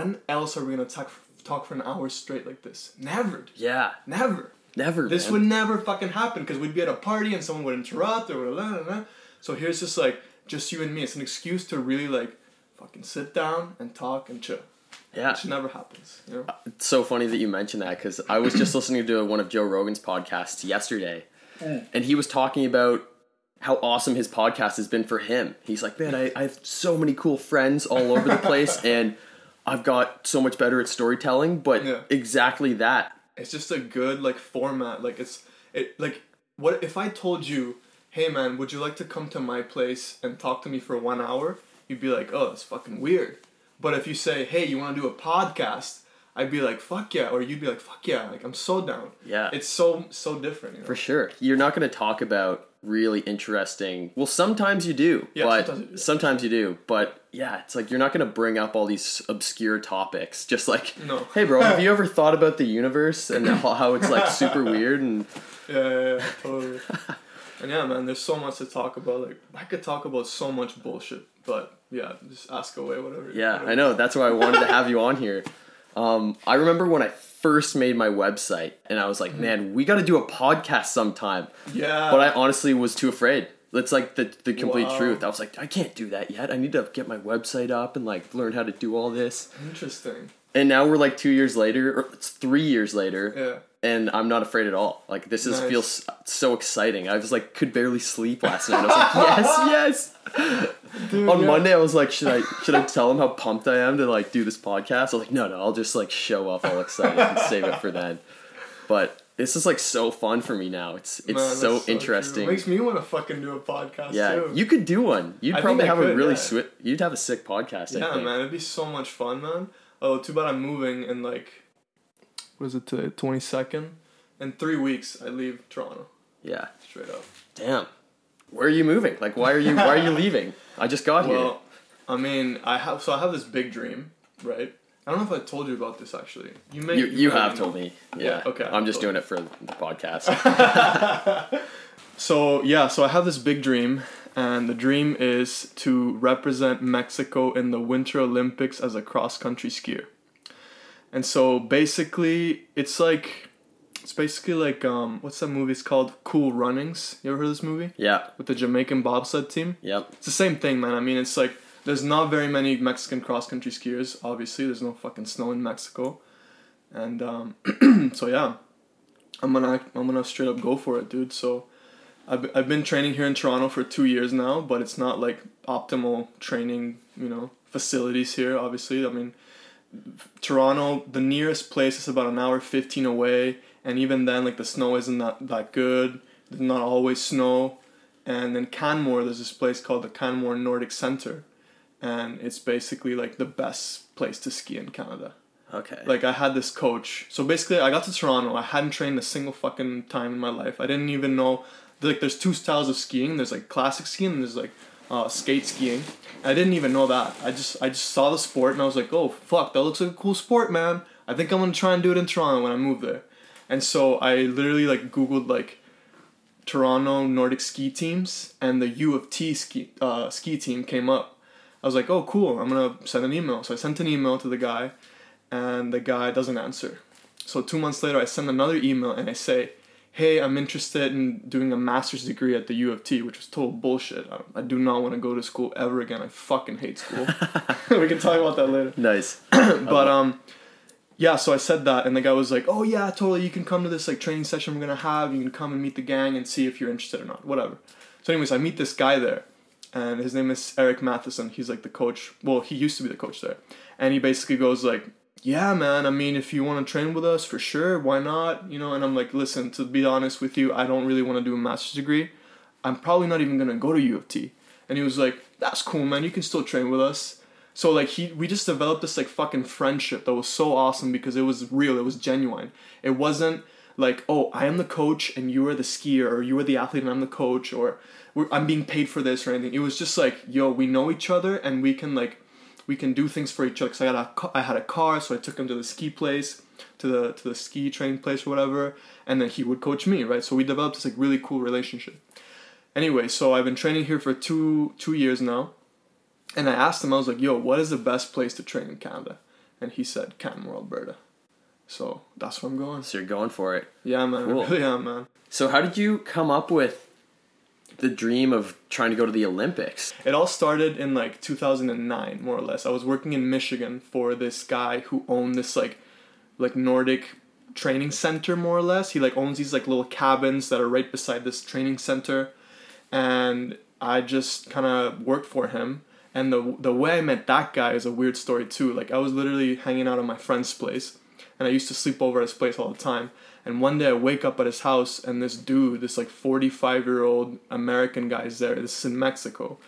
when else are we gonna talk talk for an hour straight like this? Never, Yeah. never. Never. This man. would never fucking happen because we'd be at a party and someone would interrupt or blah, blah, blah. So here's just like just you and me. It's an excuse to really like fucking sit down and talk and chill. Yeah. Which never happens. You know? Uh, it's so funny that you mentioned that because I was just listening to one of Joe Rogan's podcasts yesterday, mm. and he was talking about how awesome his podcast has been for him. He's like, man, I, I have so many cool friends all over the place, and I've got so much better at storytelling. But Yeah. exactly that. It's just a good like format. Like it's it like what if I told you, hey man, would you like to come to my place and talk to me for one hour? You'd be like, oh, that's fucking weird. But if you say, hey, you want to do a podcast? I'd be like, fuck yeah, or you'd be like, fuck yeah, like I'm so down. Yeah. It's so so different. You know? For sure. You're not going to talk about really interesting. Well, sometimes you do, Yeah, but sometimes you do. sometimes you do. But yeah, it's like you're not going to bring up all these obscure topics. Just like, No. hey, bro, have you ever thought about the universe and how, how it's like super weird? And Yeah, yeah, yeah, totally. and yeah, man, there's so much to talk about. Like I could talk about so much bullshit, but yeah, just ask away, whatever. yeah, whatever. I know. That's why I wanted to have you on here. Um, I remember when I first made my website, and I was like, Mm-hmm. man, we got to do a podcast sometime. Yeah. But I honestly was too afraid. That's like the the complete Wow. truth. I was like, I can't do that yet. I need to get my website up and like learn how to do all this. Interesting. And now we're like two years later, or it's three years later, Yeah. And I'm not afraid at all. Like this is Nice. feels so exciting. I was like, could barely sleep last night. I was like, yes, yes. Dude, On yeah. Monday, I was like, should I should I tell him how pumped I am to like do this podcast? I was like, no, no, I'll just like show up all excited and save it for then. But this is like so fun for me now. It's it's Man, so true. interesting. Makes me want to fucking do a podcast yeah, too. you could do one. You'd I probably have a really yeah. sweet. You'd have a sick podcast. I yeah, man, it'd be so much fun, man. Oh, too bad I'm moving in like, what is it today? Twenty second. In three weeks, I leave Toronto. Yeah. Straight up. Damn. Where are you moving? Like, why are you why are you leaving? I just got here. Well, I mean, I have so I have this big dream, right? I don't know if I told you about this actually. You may You, you have know. told me. Yeah. Yeah, okay, I'm just doing it for the podcast. So yeah, so I have this big dream, and the dream is to represent Mexico in the Winter Olympics as a cross country skier. And so basically, it's like, it's basically like um, what's that movie? It's called Cool Runnings. You ever heard of this movie yeah. with the Jamaican bobsled team? Yep. It's the same thing, man. I mean, it's like there's not very many Mexican cross country skiers. Obviously, there's no fucking snow in Mexico, and um, so yeah, I'm gonna I'm gonna straight up go for it, dude. So I've I've been training here in Toronto for two years now, but it's not like optimal training, you know, facilities here. Obviously, I mean, Toronto, the nearest place is about an hour fifteen away, and even then, like the snow isn't that that good. There's not always snow. And then Canmore, there's this place called the Canmore Nordic Center, and it's basically like the best place to ski in Canada. Okay. Like I had this coach. So basically, I got to Toronto. I hadn't trained a single fucking time in my life. I didn't even know. Like, there's two styles of skiing. There's like classic skiing. And there's like uh, skate skiing. I didn't even know that. I just I just saw the sport and I was like, oh fuck, that looks like a cool sport, man. I think I'm gonna try and do it in Toronto when I move there. And so I literally like googled like Toronto Nordic ski teams and the U of T ski uh, ski team came up. I was like, oh cool, I'm gonna send an email. So I sent an email to the guy, and the guy doesn't answer. So two months later, I send another email and I say, hey, I'm interested in doing a master's degree at the U of T, which was total bullshit. I, I do not want to go to school ever again. I fucking hate school. we can talk about that later nice. but um yeah so i said that and the guy was like oh yeah totally you can come to this like training session we're gonna have you can come and meet the gang and see if you're interested or not whatever so anyways i meet this guy there and his name is eric matheson he's like the coach well he used to be the coach there and he basically goes like yeah man i mean if you want to train with us for sure why not you know and i'm like listen to be honest with you i don't really want to do a master's degree i'm probably not even gonna go to u of t and he was like that's cool man you can still train with us so like he we just developed this like fucking friendship that was so awesome because it was real, it was genuine. It wasn't like, oh, I am the coach and you are the skier or you are the athlete and I'm the coach or I'm being paid for this or anything. It was just like, yo, we know each other and we can like we can do things for each other. Cause I had a had a car, so I took him to the ski place, to the to the ski train place or whatever, and then he would coach me, right? So we developed this like really cool relationship. Anyway, so I've been training here for two two years now, and I asked him, I was like, "Yo, what is the best place to train in Canada?" and he said Canmore, Alberta. So that's where I'm going. So you're going for it. Yeah, man. Cool. I really am, man. So how did you come up with the dream of trying to go to the Olympics? It all started in like 2009, more or less. I was working in Michigan for this guy who owned this like like Nordic training center more or less. He like owns these like little cabins that are right beside this training center and I just kind of worked for him. And the the way I met that guy is a weird story too. Like I was literally hanging out at my friend's place and I used to sleep over at his place all the time. And one day I wake up at his house and this dude, this like 45 year old American guy is there. This is in Mexico.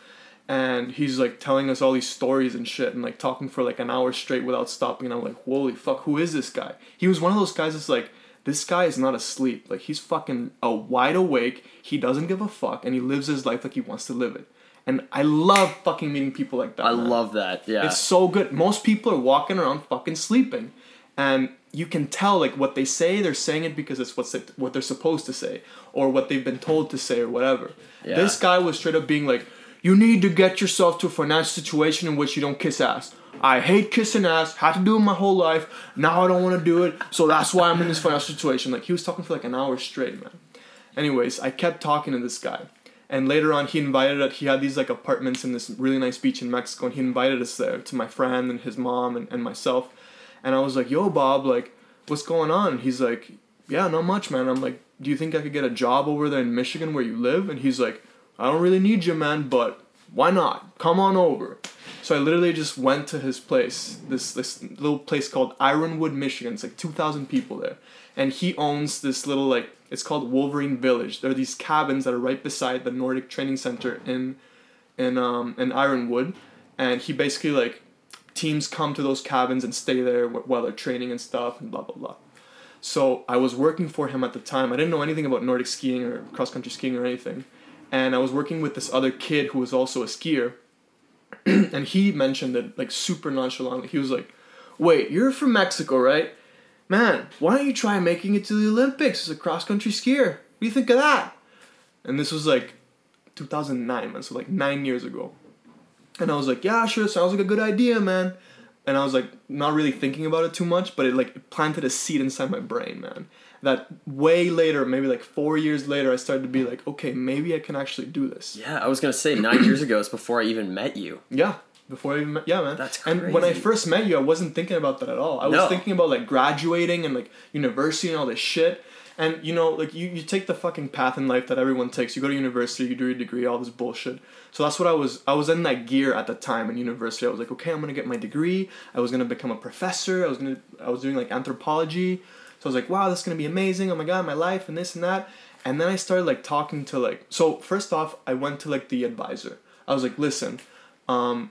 And he's like telling us all these stories and shit and like talking for like an hour straight without stopping. And I'm like, holy fuck, who is this guy? He was one of those guys that's like, this guy is not asleep. Like he's fucking a wide awake. He doesn't give a fuck and he lives his life like he wants to live it. And I love fucking meeting people like that. I man. love that. Yeah. It's so good. Most people are walking around fucking sleeping, and you can tell like what they say. They're saying it because it's what's what they're supposed to say, or what they've been told to say, or whatever. Yeah. This guy was straight up being like, "You need to get yourself to a financial situation in which you don't kiss ass." I hate kissing ass. Had to do it my whole life. Now I don't want to do it. So that's why I'm in this financial situation. Like he was talking for like an hour straight, man. Anyways, I kept talking to this guy. And later on, he invited us. He had these like apartments in this really nice beach in Mexico, and he invited us there to my friend and his mom and, and myself. And I was like, "Yo, Bob, like, what's going on?" He's like, "Yeah, not much, man." I'm like, "Do you think I could get a job over there in Michigan where you live?" And he's like, "I don't really need you, man, but why not? Come on over." So I literally just went to his place, this this little place called Ironwood, Michigan. It's like two thousand people there, and he owns this little like it's called Wolverine Village. There are these cabins that are right beside the Nordic Training Center in in um in Ironwood, and he basically like teams come to those cabins and stay there while they're training and stuff and blah blah blah. So I was working for him at the time. I didn't know anything about Nordic skiing or cross country skiing or anything, and I was working with this other kid who was also a skier, and he mentioned it like super nonchalantly. He was like, "Wait, you're from Mexico, right? Man, why don't you try making it to the Olympics as a cross country skier? What do you think of that?" And this was like 2009, man, so like nine years ago. And I was like, "Yeah, sure, sounds like a good idea, man." And I was like, not really thinking about it too much, but it like planted a seed inside my brain, man. That way later, maybe like four years later, I started to be like, okay, maybe I can actually do this. yeah, I was gonna say nine years ago is before I even met you. Yeah. Before I even met, yeah, man. That's crazy. And when I first met you, I wasn't thinking about that at all. I was thinking about like graduating and like university and all this shit. And you know, like you, you take the fucking path in life that everyone takes. You go to university, you do your degree, all this bullshit. So that's what I was. I was in that gear at the time in university. I was like, okay, I'm gonna get my degree. I was gonna become a professor. I was gonna. I was doing like anthropology. So I was like, wow, this is gonna be amazing. Oh my god, my life and this and that. And then I started like talking to like. So first off, I went to like the advisor. I was like, listen, um,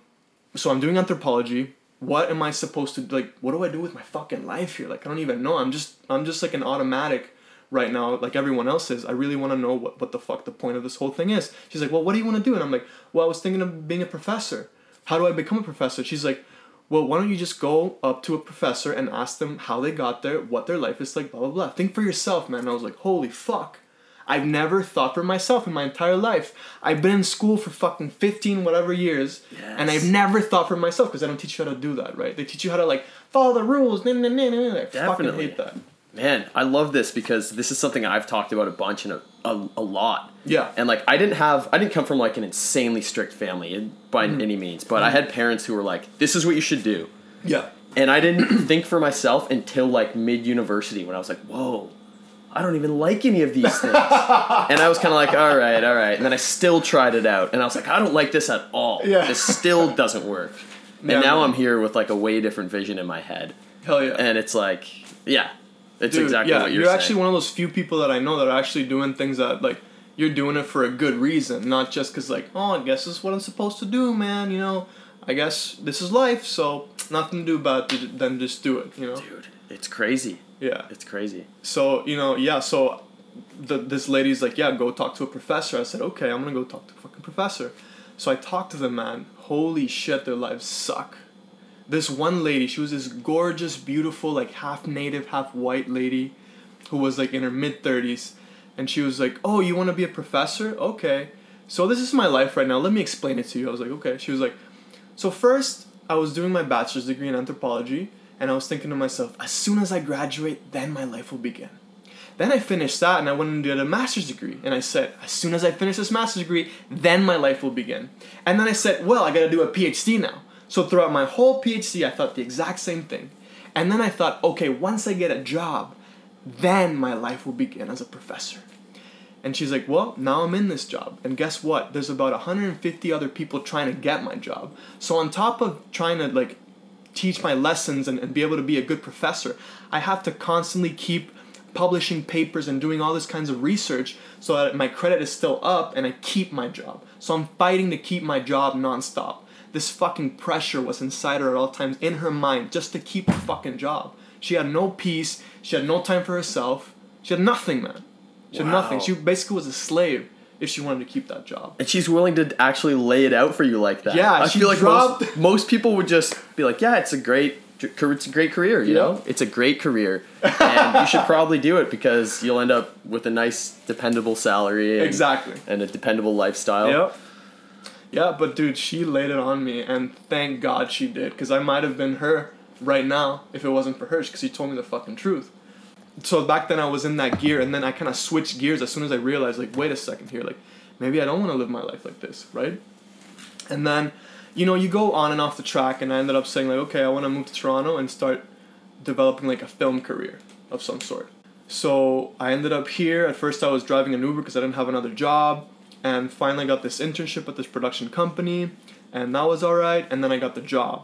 so I'm doing anthropology. What am I supposed to like? What do I do with my fucking life here? Like I don't even know. I'm just I'm just like an automatic right now, like everyone else is. I really want to know what what the fuck the point of this whole thing is. She's like, well, what do you want to do? And I'm like, well, I was thinking of being a professor. How do I become a professor? She's like, well, why don't you just go up to a professor and ask them how they got there, what their life is like, blah blah blah. Think for yourself, man. And I was like, holy fuck. I've never thought for myself in my entire life. I've been in school for fucking 15 whatever years, and I've never thought for myself because I don't teach you how to do that, right? They teach you how to like follow the rules. Nah, nah, nah, nah. I fucking Definitely. hate that. Man, I love this because this is something I've talked about a bunch and a, a, a lot. Yeah. And like I didn't have I didn't come from like an insanely strict family by Mm. any means, but I had parents who were like, "This is what you should do," Yeah. and I didn't think for myself until like mid university when I was like, "Whoa, I don't even like any of these things," and I was kind of like, "All right, all right," and then I still tried it out, and I was like, "I don't like this at all. Yeah. This still doesn't work." And Yeah, now man. I'm here with like a way different vision in my head, Hell yeah. and it's like, yeah, it's Dude, exactly yeah, what you're, you're actually one of those few people that I know that are actually doing things that like you're doing it for a good reason, not just because like, oh, I guess this is what I'm supposed to do, man. You know, I guess this is life, so nothing to do about it than just do it. You know. Dude, it's crazy. Yeah. It's crazy. So you know, yeah. So the, this lady's like, yeah, go talk to a professor. I said, okay, I'm gonna go talk to a fucking professor. So I talked to the man. Holy shit, their lives suck. This one lady, she was this gorgeous, beautiful, like half native, half white lady, who was like in her mid thirties, and she was like, oh, you want to be a professor? Okay. So this is my life right now. Let me explain it to you. I was like, okay. She was like, so first, I was doing my bachelor's degree in anthropology, and I was thinking to myself, as soon as I graduate, then my life will begin. Then I finished that and I went and did a master's degree. And I said, as soon as I finish this master's degree, then my life will begin. And then I said, well, I gotta do a PhD now. So throughout my whole PhD, I thought the exact same thing. And then I thought, okay, once I get a job, then my life will begin as a professor. And she's like, well, now I'm in this job. And guess what? There's about 150 other people trying to get my job. So on top of trying to like teach my lessons and, and be able to be a good professor, I have to constantly keep publishing papers and doing all this kinds of research so that my credit is still up and I keep my job. So I'm fighting to keep my job nonstop. This fucking pressure was inside her at all times in her mind just to keep a fucking job. She had no peace, she had no time for herself, she had nothing, man. She had nothing. She basically was a slave if she wanted to keep that job. And she's willing to actually lay it out for you like that. Yeah, I feel like dropped- most, most people would just be like, "Yeah, it's a great, it's a great career. You Yeah. know, it's a great career, and you should probably do it because you'll end up with a nice, dependable salary, and, Exactly. and a dependable lifestyle." Yep. Yeah, but dude, she laid it on me, and thank God she did, because I might have been her right now if it wasn't for her, because she told me the fucking truth. So back then I was in that gear, and then I kind of switched gears as soon as I realized, like, wait a second here, like, maybe I don't want to live my life like this, right? And then, you know, you go on and off the track, and I ended up saying, like, okay, I want to move to Toronto and start developing, like, a film career of some sort. So I ended up here. At first, I was driving an Uber because I didn't have another job, and finally got this internship at this production company, and that was alright. And then I got the job,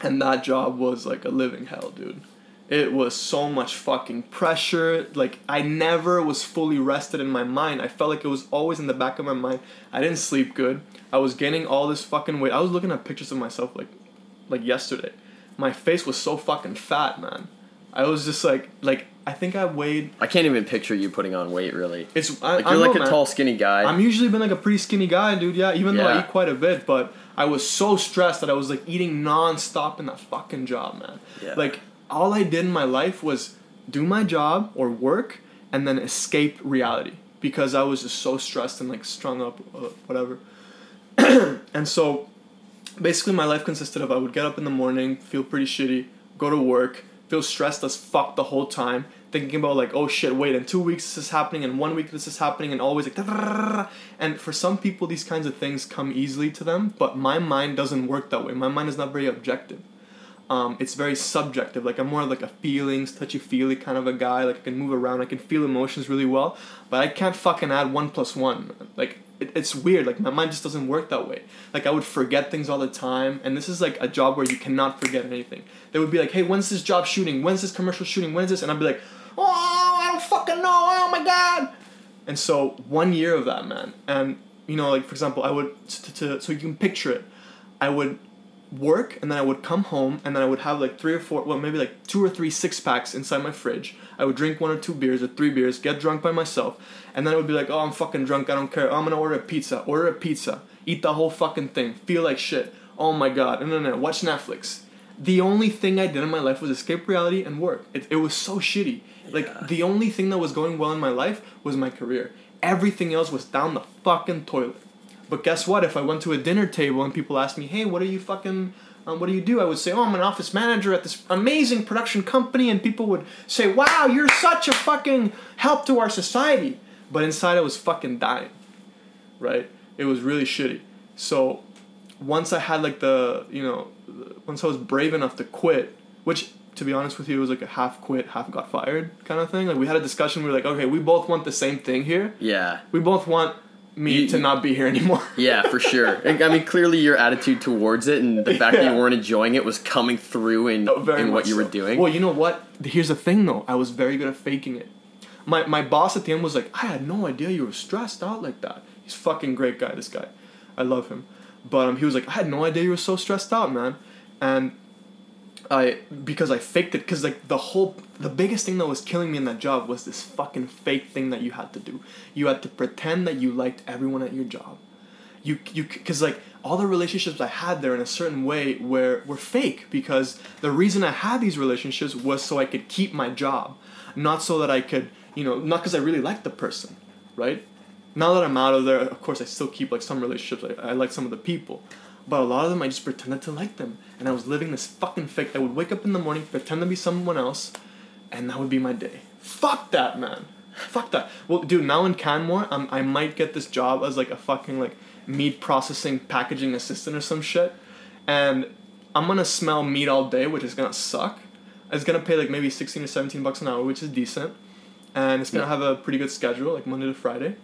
and that job was like a living hell, dude. It was so much fucking pressure. Like I never was fully rested in my mind. I felt like it was always in the back of my mind. I didn't sleep good. I was gaining all this fucking weight. I was looking at pictures of myself like like yesterday. My face was so fucking fat, man. I was just like like I think I weighed I can't even picture you putting on weight. Really, it's I, like you're know, like a man. tall, skinny guy. I'm usually been like a pretty skinny guy, dude. Yeah, even though I eat quite a bit, but I was so stressed that I was like eating non-stop in that fucking job, man. Yeah. Like all I did in my life was do my job or work and then escape reality because I was just so stressed and like strung up, uh, whatever. and so basically my life consisted of I would get up in the morning, feel pretty shitty, go to work, feel stressed as fuck the whole time, thinking about like, oh shit, wait, in two weeks this is happening, in one week this is happening, and always like, and for some people these kinds of things come easily to them, but my mind doesn't work that way. My mind is not very objective. Um, it's very subjective. Like I'm more like a feelings, touchy feely kind of a guy. Like I can move around, I can feel emotions really well, but I can't fucking add one plus one. Like it, it's weird. Like my mind just doesn't work that way. Like I would forget things all the time, and this is like a job where you cannot forget anything. They would be like, "Hey, when's this job shooting? When's this commercial shooting? When's this?" And I'd be like, "Oh, I don't fucking know. Oh my god." And so one year of that, man, and you know, like for example, I would so you can picture it. I would work and then I would come home and then I would have like three or four, well, maybe like two or three six packs inside my fridge. I would drink one or two beers or three beers, get drunk by myself, and then I would be like, oh, I'm fucking drunk, I don't care. Oh, I'm gonna order a pizza, order a pizza, eat the whole fucking thing, feel like shit. Oh my god, no, no, no, watch Netflix. The only thing I did in my life was escape reality and work. It, it was so shitty. Like, Yeah. the only thing that was going well in my life was my career. Everything else was down the fucking toilet. But guess what? If I went to a dinner table and people asked me, "Hey, what are you fucking? Um, what do you do?" I would say, "Oh, I'm an office manager at this amazing production company," and people would say, "Wow, you're such a fucking help to our society." But inside, I was fucking dying. Right? It was really shitty. So once I had like the you know, once I was brave enough to quit, which to be honest with you, it was like a half quit, half got fired kind of thing. Like we had a discussion. We were like, okay, we both want the same thing here. yeah, We both want me You- to not be here anymore. yeah, for sure. And, I mean, clearly your attitude towards it and the fact that you weren't enjoying it was coming through in, No, in what you were doing. Well, you know what? Here's the thing, though. I was very good at faking it. My my boss at the end was like, "I had no idea you were stressed out like that." He's a fucking great guy. This guy, I love him. But um, he was like, "I had no idea you were so stressed out, man." And I because I faked it because like the whole the biggest thing that was killing me in that job was this fucking fake thing that you had to do. You had to pretend that you liked everyone at your job. You you because like all the relationships I had there in a certain way were were fake because the reason I had these relationships was so I could keep my job, not so that I could you know not because I really liked the person, right? Now that I'm out of there, of course I still keep like some relationships. I, I like some of the people, But a lot of them, I just pretended to like them, and I was living this fucking fake. I would wake up in the morning, pretend to be someone else, and that would be my day. Fuck that, man. Fuck that. Well, dude, now in Canmore, um, I might get this job as like a fucking like meat processing packaging assistant or some shit, and I'm gonna smell meat all day, which is gonna suck. It's gonna pay like maybe sixteen or seventeen bucks an hour, which is decent, and it's gonna Yeah. have a pretty good schedule, like Monday to Friday.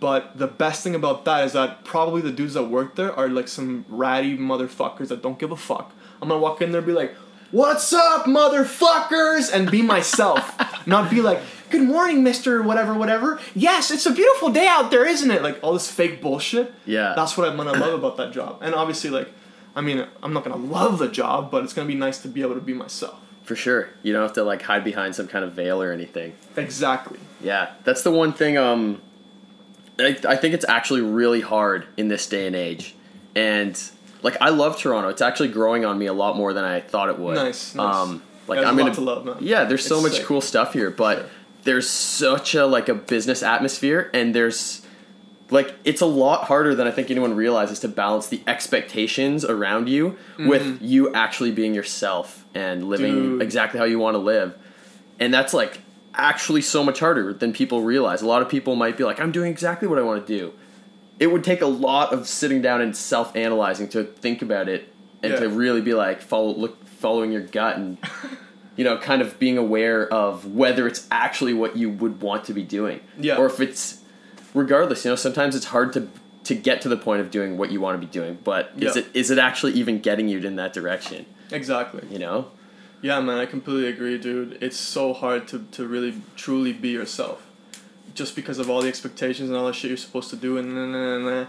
But the best thing about that is that probably the dudes that work there are like some ratty motherfuckers that don't give a fuck. I'm gonna walk in there and be like, "What's up, motherfuckers?" and be myself, not be like, "Good morning, Mister Whatever, whatever." Yes, it's a beautiful day out there, isn't it? Like all this fake bullshit. Yeah. That's what I'm gonna love about that job. And obviously, like, I mean, I'm not gonna love the job, but it's gonna be nice to be able to be myself. For sure. You don't have to like hide behind some kind of veil or anything. Exactly. Yeah, that's the one thing. Um, I, I think it's actually really hard in this day and age, and like I love Toronto. It's actually growing on me a lot more than I thought it would. Nice, nice. Um, like There's I'm gonna to love. Yeah, there's so It's much sick. cool stuff here, but Sure. there's such a like a business atmosphere, and there's like it's a lot harder than I think anyone realizes to balance the expectations around you with you actually being yourself and living Mm-hmm. Dude. exactly how you want to live. And that's like actually so much harder than people realize. A lot of people might be like, I'm doing exactly what I want to do. It would take a lot of sitting down and self analyzing to think about it and Yeah. to really be like follow look following your gut and you know, kind of being aware of whether it's actually what you would want to be doing. Yeah. Or if it's regardless, you know, sometimes it's hard to to get to the point of doing what you want to be doing, but is it is it actually even getting you in that direction? Exactly. You know? Yeah, man, I completely agree, dude. It's so hard to, to really truly be yourself. Just because of all the expectations and all the shit you're supposed to do and nah, nah, nah,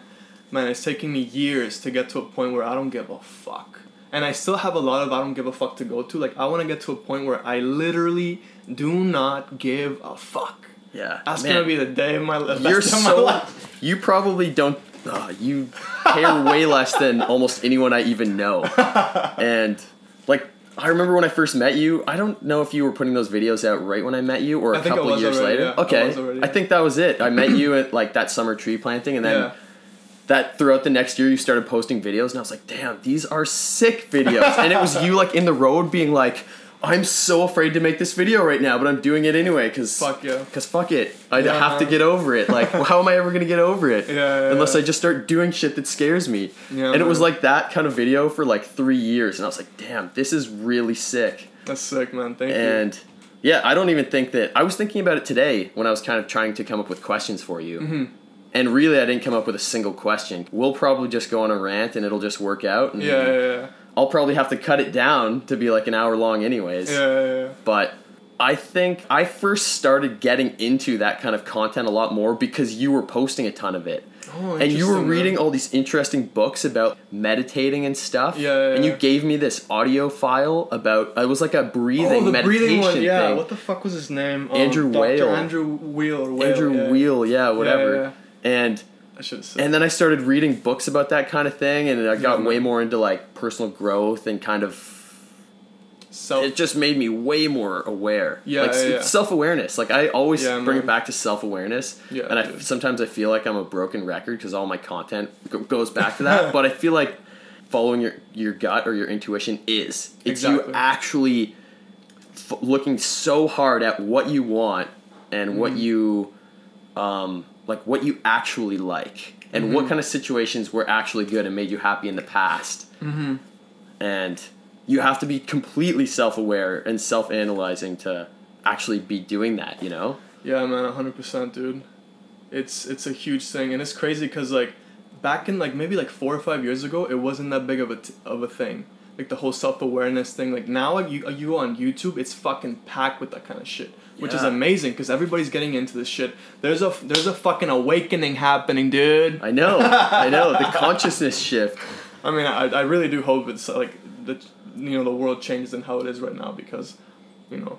man, it's taking me years to get to a point where I don't give a fuck. And I still have a lot of I don't give a fuck to go to. Like I want to get to a point where I literally do not give a fuck. Yeah. That's Man. gonna be the day of my life. You're of my so life. you probably don't uh, you care way less than almost anyone I even know. And like I remember when I first met you, I don't know if you were putting those videos out right when I met you or a I I couple years already, later. yeah. Okay. was already, I think that was it. I met you at like that summer tree planting and then Yeah. that throughout the next year you started posting videos and I was like, "Damn, these are sick videos." and it was you like in the road being like, "I'm so afraid to make this video right now, but I'm doing it anyway cuz Fuck yeah. Cause fuck it, I Yeah, have to get over it. Like, how am I ever gonna get over it? Yeah, yeah, Unless. I just start doing shit that scares me. Yeah, and it was like that kind of video for like three years, and I was like, damn, this is really sick. That's sick, man. Thank you. And yeah, I don't even think that I was thinking about it today when I was kind of trying to come up with questions for you. Mm-hmm. And really, I didn't come up with a single question. We'll probably just go on a rant, and it'll just work out. And Yeah, yeah, yeah. I'll probably have to cut it down to be like an hour long, anyways Yeah, yeah, yeah. but I think I first started getting into that kind of content a lot more because you were posting a ton of it. Oh, and you were reading all these interesting books about meditating and stuff. Yeah, yeah, and you gave me this audio file about it was like a breathing oh, the meditation breathing one, yeah. thing. What the fuck was his name? Um, Andrew Dr. Whale. Andrew Wheel or Whale. Andrew yeah. Wheel, yeah, whatever. yeah. And I should have said. and then I started reading books about that kind of thing, and I got Yeah, way more into like personal growth and kind of So it just made me way more aware. Yeah, like yeah, yeah. self awareness. Like I always Yeah, bring man. it back to self awareness. Yeah, and I sometimes I feel like I'm a broken record because all my content goes back to that. but I feel like following your your gut or your intuition is it's you actually f- looking so hard at what you want and Mm-hmm. what you um like what you actually like and what Mm-hmm. kind of situations were actually good and made you happy in the past mm-hmm. and you have to be completely self-aware and self-analyzing to actually be doing that you know Yeah, man, hundred percent, dude. It's it's a huge thing, and it's crazy because like back in like maybe like four or five years ago, it wasn't that big of a t- of a thing. Like the whole self awareness thing. Like now, like you you on YouTube, it's fucking packed with that kind of shit, which is amazing because everybody's getting into this shit. There's a there's a fucking awakening happening, dude. i know i know the consciousness shift I mean, I, I really do hope it's like the you know the world changes in how it is right now because, you know,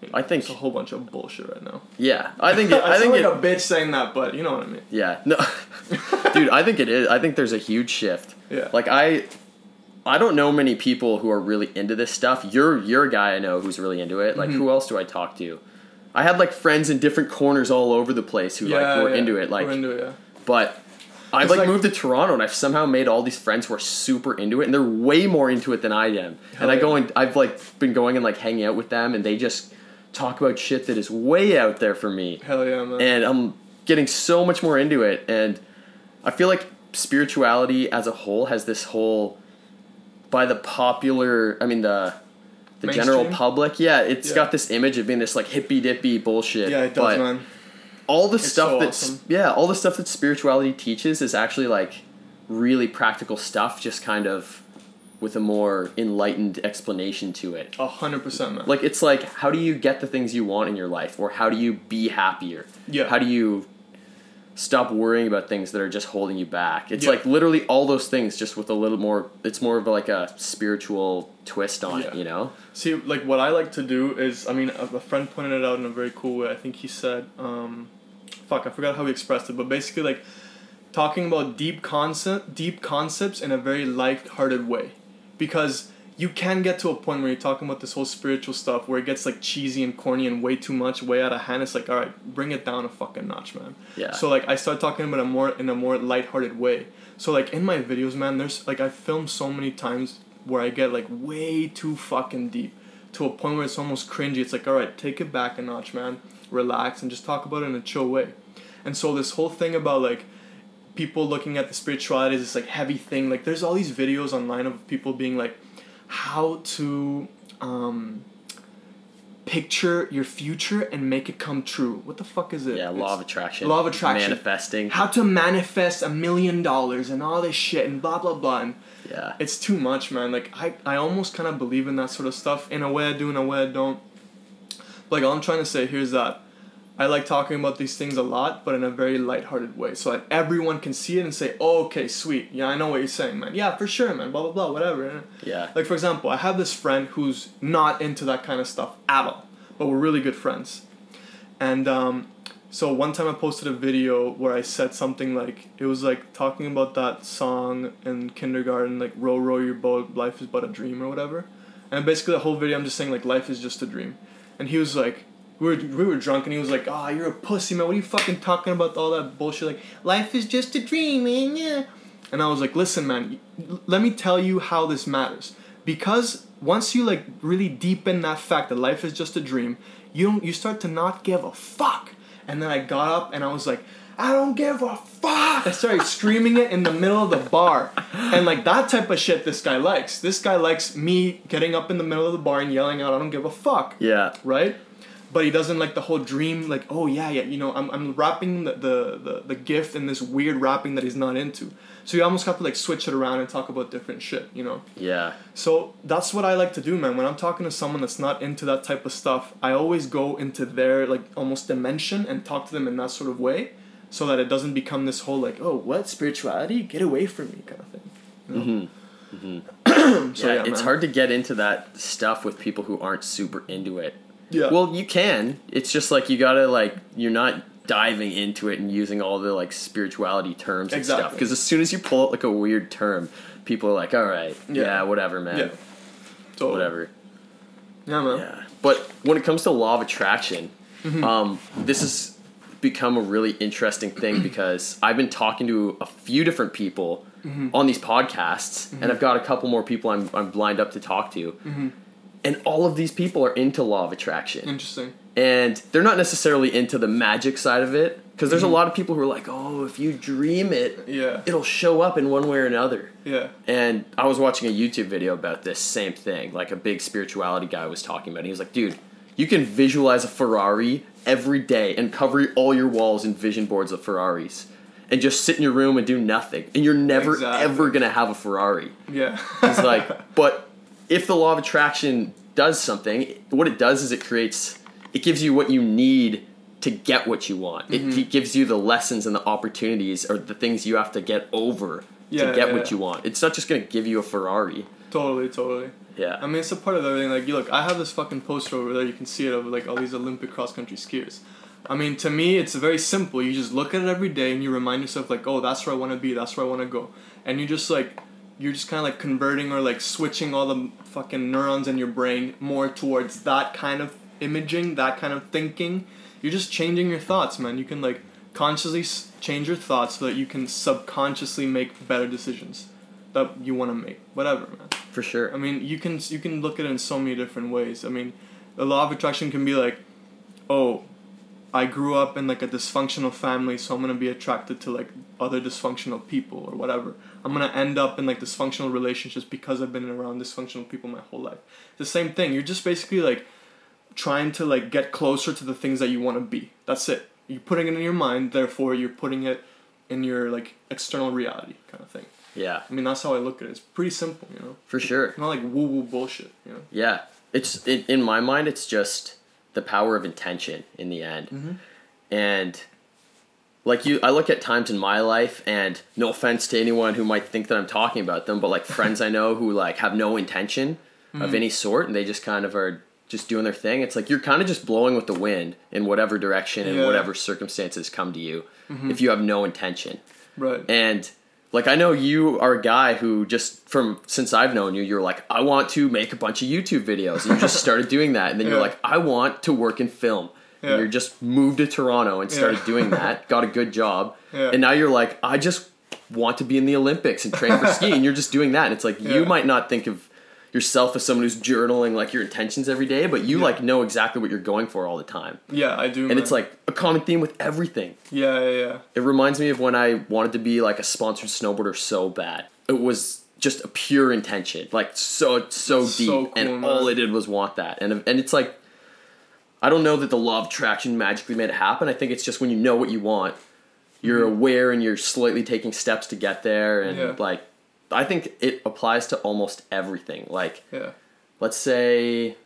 you know, I think- it's a whole bunch of bullshit right now. yeah i think it, i I think sound it a bitch saying that, but you know what I mean. yeah no dude i think it is i think there's a huge shift Yeah. like i i don't know many people who are really into this stuff you're you're a guy i know who's really into it Mm-hmm. like who else do i talk to i had like friends in different corners all over the place who like were yeah, into it like we're into it, yeah. but I've It's like, moved to Toronto and I've somehow made all these friends who are super into it and they're way more into it than I am. And I yeah. go and I've like been going and like hanging out with them and they just talk about shit that is way out there for me. Hell yeah, man. And I'm getting so much more into it and I feel like spirituality as a whole has this whole by the popular I mean the the general public, yeah, it's Yeah. got this image of being this like hippy dippy bullshit. yeah, it does, but man. all the It's stuff so that's awesome. yeah all the stuff that spirituality teaches is actually like really practical stuff just kind of with a more enlightened explanation to it A hundred percent, man. like it's like how do you get the things you want in your life or how do you be happier Yeah. how do you stop worrying about things that are just holding you back it's Yeah. like literally all those things just with a little more it's more of like a spiritual twist on it you know See, like what I like to do is, I mean, a, a friend pointed it out in a very cool way. I think he said, um, "Fuck, I forgot how he expressed it," but basically, like talking about deep concept, deep concepts in a very light-hearted way, because you can get to a point where you're talking about this whole spiritual stuff where it gets like cheesy and corny and way too much, way out of hand. It's like, all right, bring it down a fucking notch, man. Yeah. So like, I start talking about it more in a more light-hearted way. So like in my videos, man, there's like I filmed so many times where I get like way too fucking deep to a point where it's almost cringy. It's like, all right, take it back a notch, man. Relax and just talk about it in a chill way. And so this whole thing about like people looking at the spirituality as this like heavy thing, like there's all these videos online of people being like, how to um, picture your future and make it come true. What the fuck is it? yeah law of attraction Law of attraction. manifesting How to manifest a million dollars and all this shit and blah blah blah. And yeah it's too much, man. Like I, I almost kind of believe in that sort of stuff. In a way, I do. In a way, I don't. Like all I'm trying to say here is that I like talking about these things a lot, but in a very lighthearted way, so that everyone can see it and say, "Oh, okay, sweet. Yeah, I know what you're saying, man. Yeah, for sure, man. Blah blah blah. Whatever." yeah Like for example, I have this friend who's not into that kind of stuff at all, but we're really good friends. And um, so one time I posted a video where I said something like it was like talking about that song in kindergarten, like "Row row your boat, life is but a dream" or whatever. And basically the whole video I'm just saying like life is just a dream. And he was like, we were we were drunk and he was like, ah, you're a pussy man. What are you fucking talking about all that bullshit? Like life is just a dream, man. Yeah. And I was like, listen, man, let me tell you how this matters. Because once you like really deepen that fact that life is just a dream, you don't you start to not give a fuck. And then I got up and I was like, I don't give a fuck. I started screaming it in the middle of the bar. And like that type of shit this guy likes. This guy likes me getting up in the middle of the bar and yelling out, I don't give a fuck yeah right? But he doesn't like the whole dream, like, oh yeah, yeah, you know, I'm, I'm wrapping the, the, the, the gift in this weird wrapping that he's not into. So you almost have to like switch it around and talk about different shit, you know? yeah So that's what I like to do, man. When I'm talking to someone that's not into that type of stuff, I always go into their like almost dimension and talk to them in that sort of way so that it doesn't become this whole like, oh, what spirituality? Get away from me kind of thing. You know? Mm-hmm. Mm-hmm. so yeah, yeah, it's man. hard to get into that stuff with people who aren't super into it. Yeah. Well, you can. It's just like you gotta like you're not diving into it and using all the like spirituality terms and stuff. Exactly. Because as soon as you pull out like a weird term, people are like, "All right, yeah, Yeah. whatever, man, yeah. Totally. whatever." Yeah, man. Yeah. But when it comes to law of attraction, Mm-hmm. um, this has become a really interesting thing because I've been talking to a few different people Mm-hmm. on these podcasts, and I've got a couple more people I'm, I'm lined up to talk to. And all of these people are into law of attraction. Interesting. And they're not necessarily into the magic side of it because there's Mm-hmm. a lot of people who are like, oh, if you dream it, Yeah. it'll show up in one way or another. Yeah. And I was watching a YouTube video about this same thing. Like a big spirituality guy was talking about. it. He was like, dude, you can visualize a Ferrari every day and cover all your walls in vision boards of Ferraris and just sit in your room and do nothing. And you're never, Exactly. ever to have a Ferrari. Yeah. He's like, but if the law of attraction does something, what it does is it creates, it gives you what you need to get what you want. Mm-hmm. It, gives you the lessons and the opportunities or the things you have to get over Yeah, to get yeah, what yeah. you want. It's not just going to give you a Ferrari. totally, totally. Yeah. I mean, it's a part of everything. Like, you look, I have this fucking poster over there. You can see it of like all these Olympic cross country skiers. I mean, to me, it's very simple. You just look at it every day and you remind yourself, like, oh, that's where I want to be. That's where I want to go. And you just like, you're just kind of like converting or like switching all the fucking neurons in your brain more towards that kind of imaging, that kind of thinking. You're just changing your thoughts, man. You can like consciously change your thoughts so that you can subconsciously make better decisions that you want to make. Whatever, man. For sure. I mean, you can you can look at it in so many different ways. I mean, the law of attraction can be like, oh, I grew up in like a dysfunctional family, so I'm gonna be attracted to like other dysfunctional people or whatever. I'm gonna end up in like dysfunctional relationships because I've been around dysfunctional people my whole life. It's the same thing. You're just basically like trying to like get closer to the things that you want to be. That's it. You're putting it in your mind, therefore you're putting it in your like external reality kind of thing. Yeah. I mean that's how I look at it. It's pretty simple, you know. For sure. It's not like woo woo bullshit, you know. Yeah. It's it, in my mind it's just the power of intention in the end. Mm-hmm. And like you I look at times in my life and no offense to anyone who might think that I'm talking about them, but like friends I know who like have no intention Mm-hmm. of any sort and they just kind of are just doing their thing. It's like you're kind of just blowing with the wind in whatever direction and Yeah. Mm-hmm. whatever circumstances come to you if you have no intention. Right. And like I know you are a guy who just from since I've known you, you're like, I want to make a bunch of YouTube videos. And you just started doing that. And then you're like, I want to work in film. Yeah. And you're just moved to Toronto and started Yeah. doing that, got a good job. Yeah. And now you're like, I just want to be in the Olympics and train for skiing. And you're just doing that. And it's like you might not think of yourself as someone who's journaling like your intentions every day, but you like know exactly what you're going for all the time. yeah, I do. And man. it's like a common theme with everything. yeah, yeah, yeah. It reminds me of when I wanted to be like a sponsored snowboarder so bad. It was just a pure intention, like so so deep, so cool, and man. all I did was want that. And and it's like, I don't know that the law of attraction magically made it happen. I think it's just when you know what you want, you're aware and you're slightly taking steps to get there. And Mm-hmm. Yeah. like, I think it applies to almost everything. Like, Yeah. let's say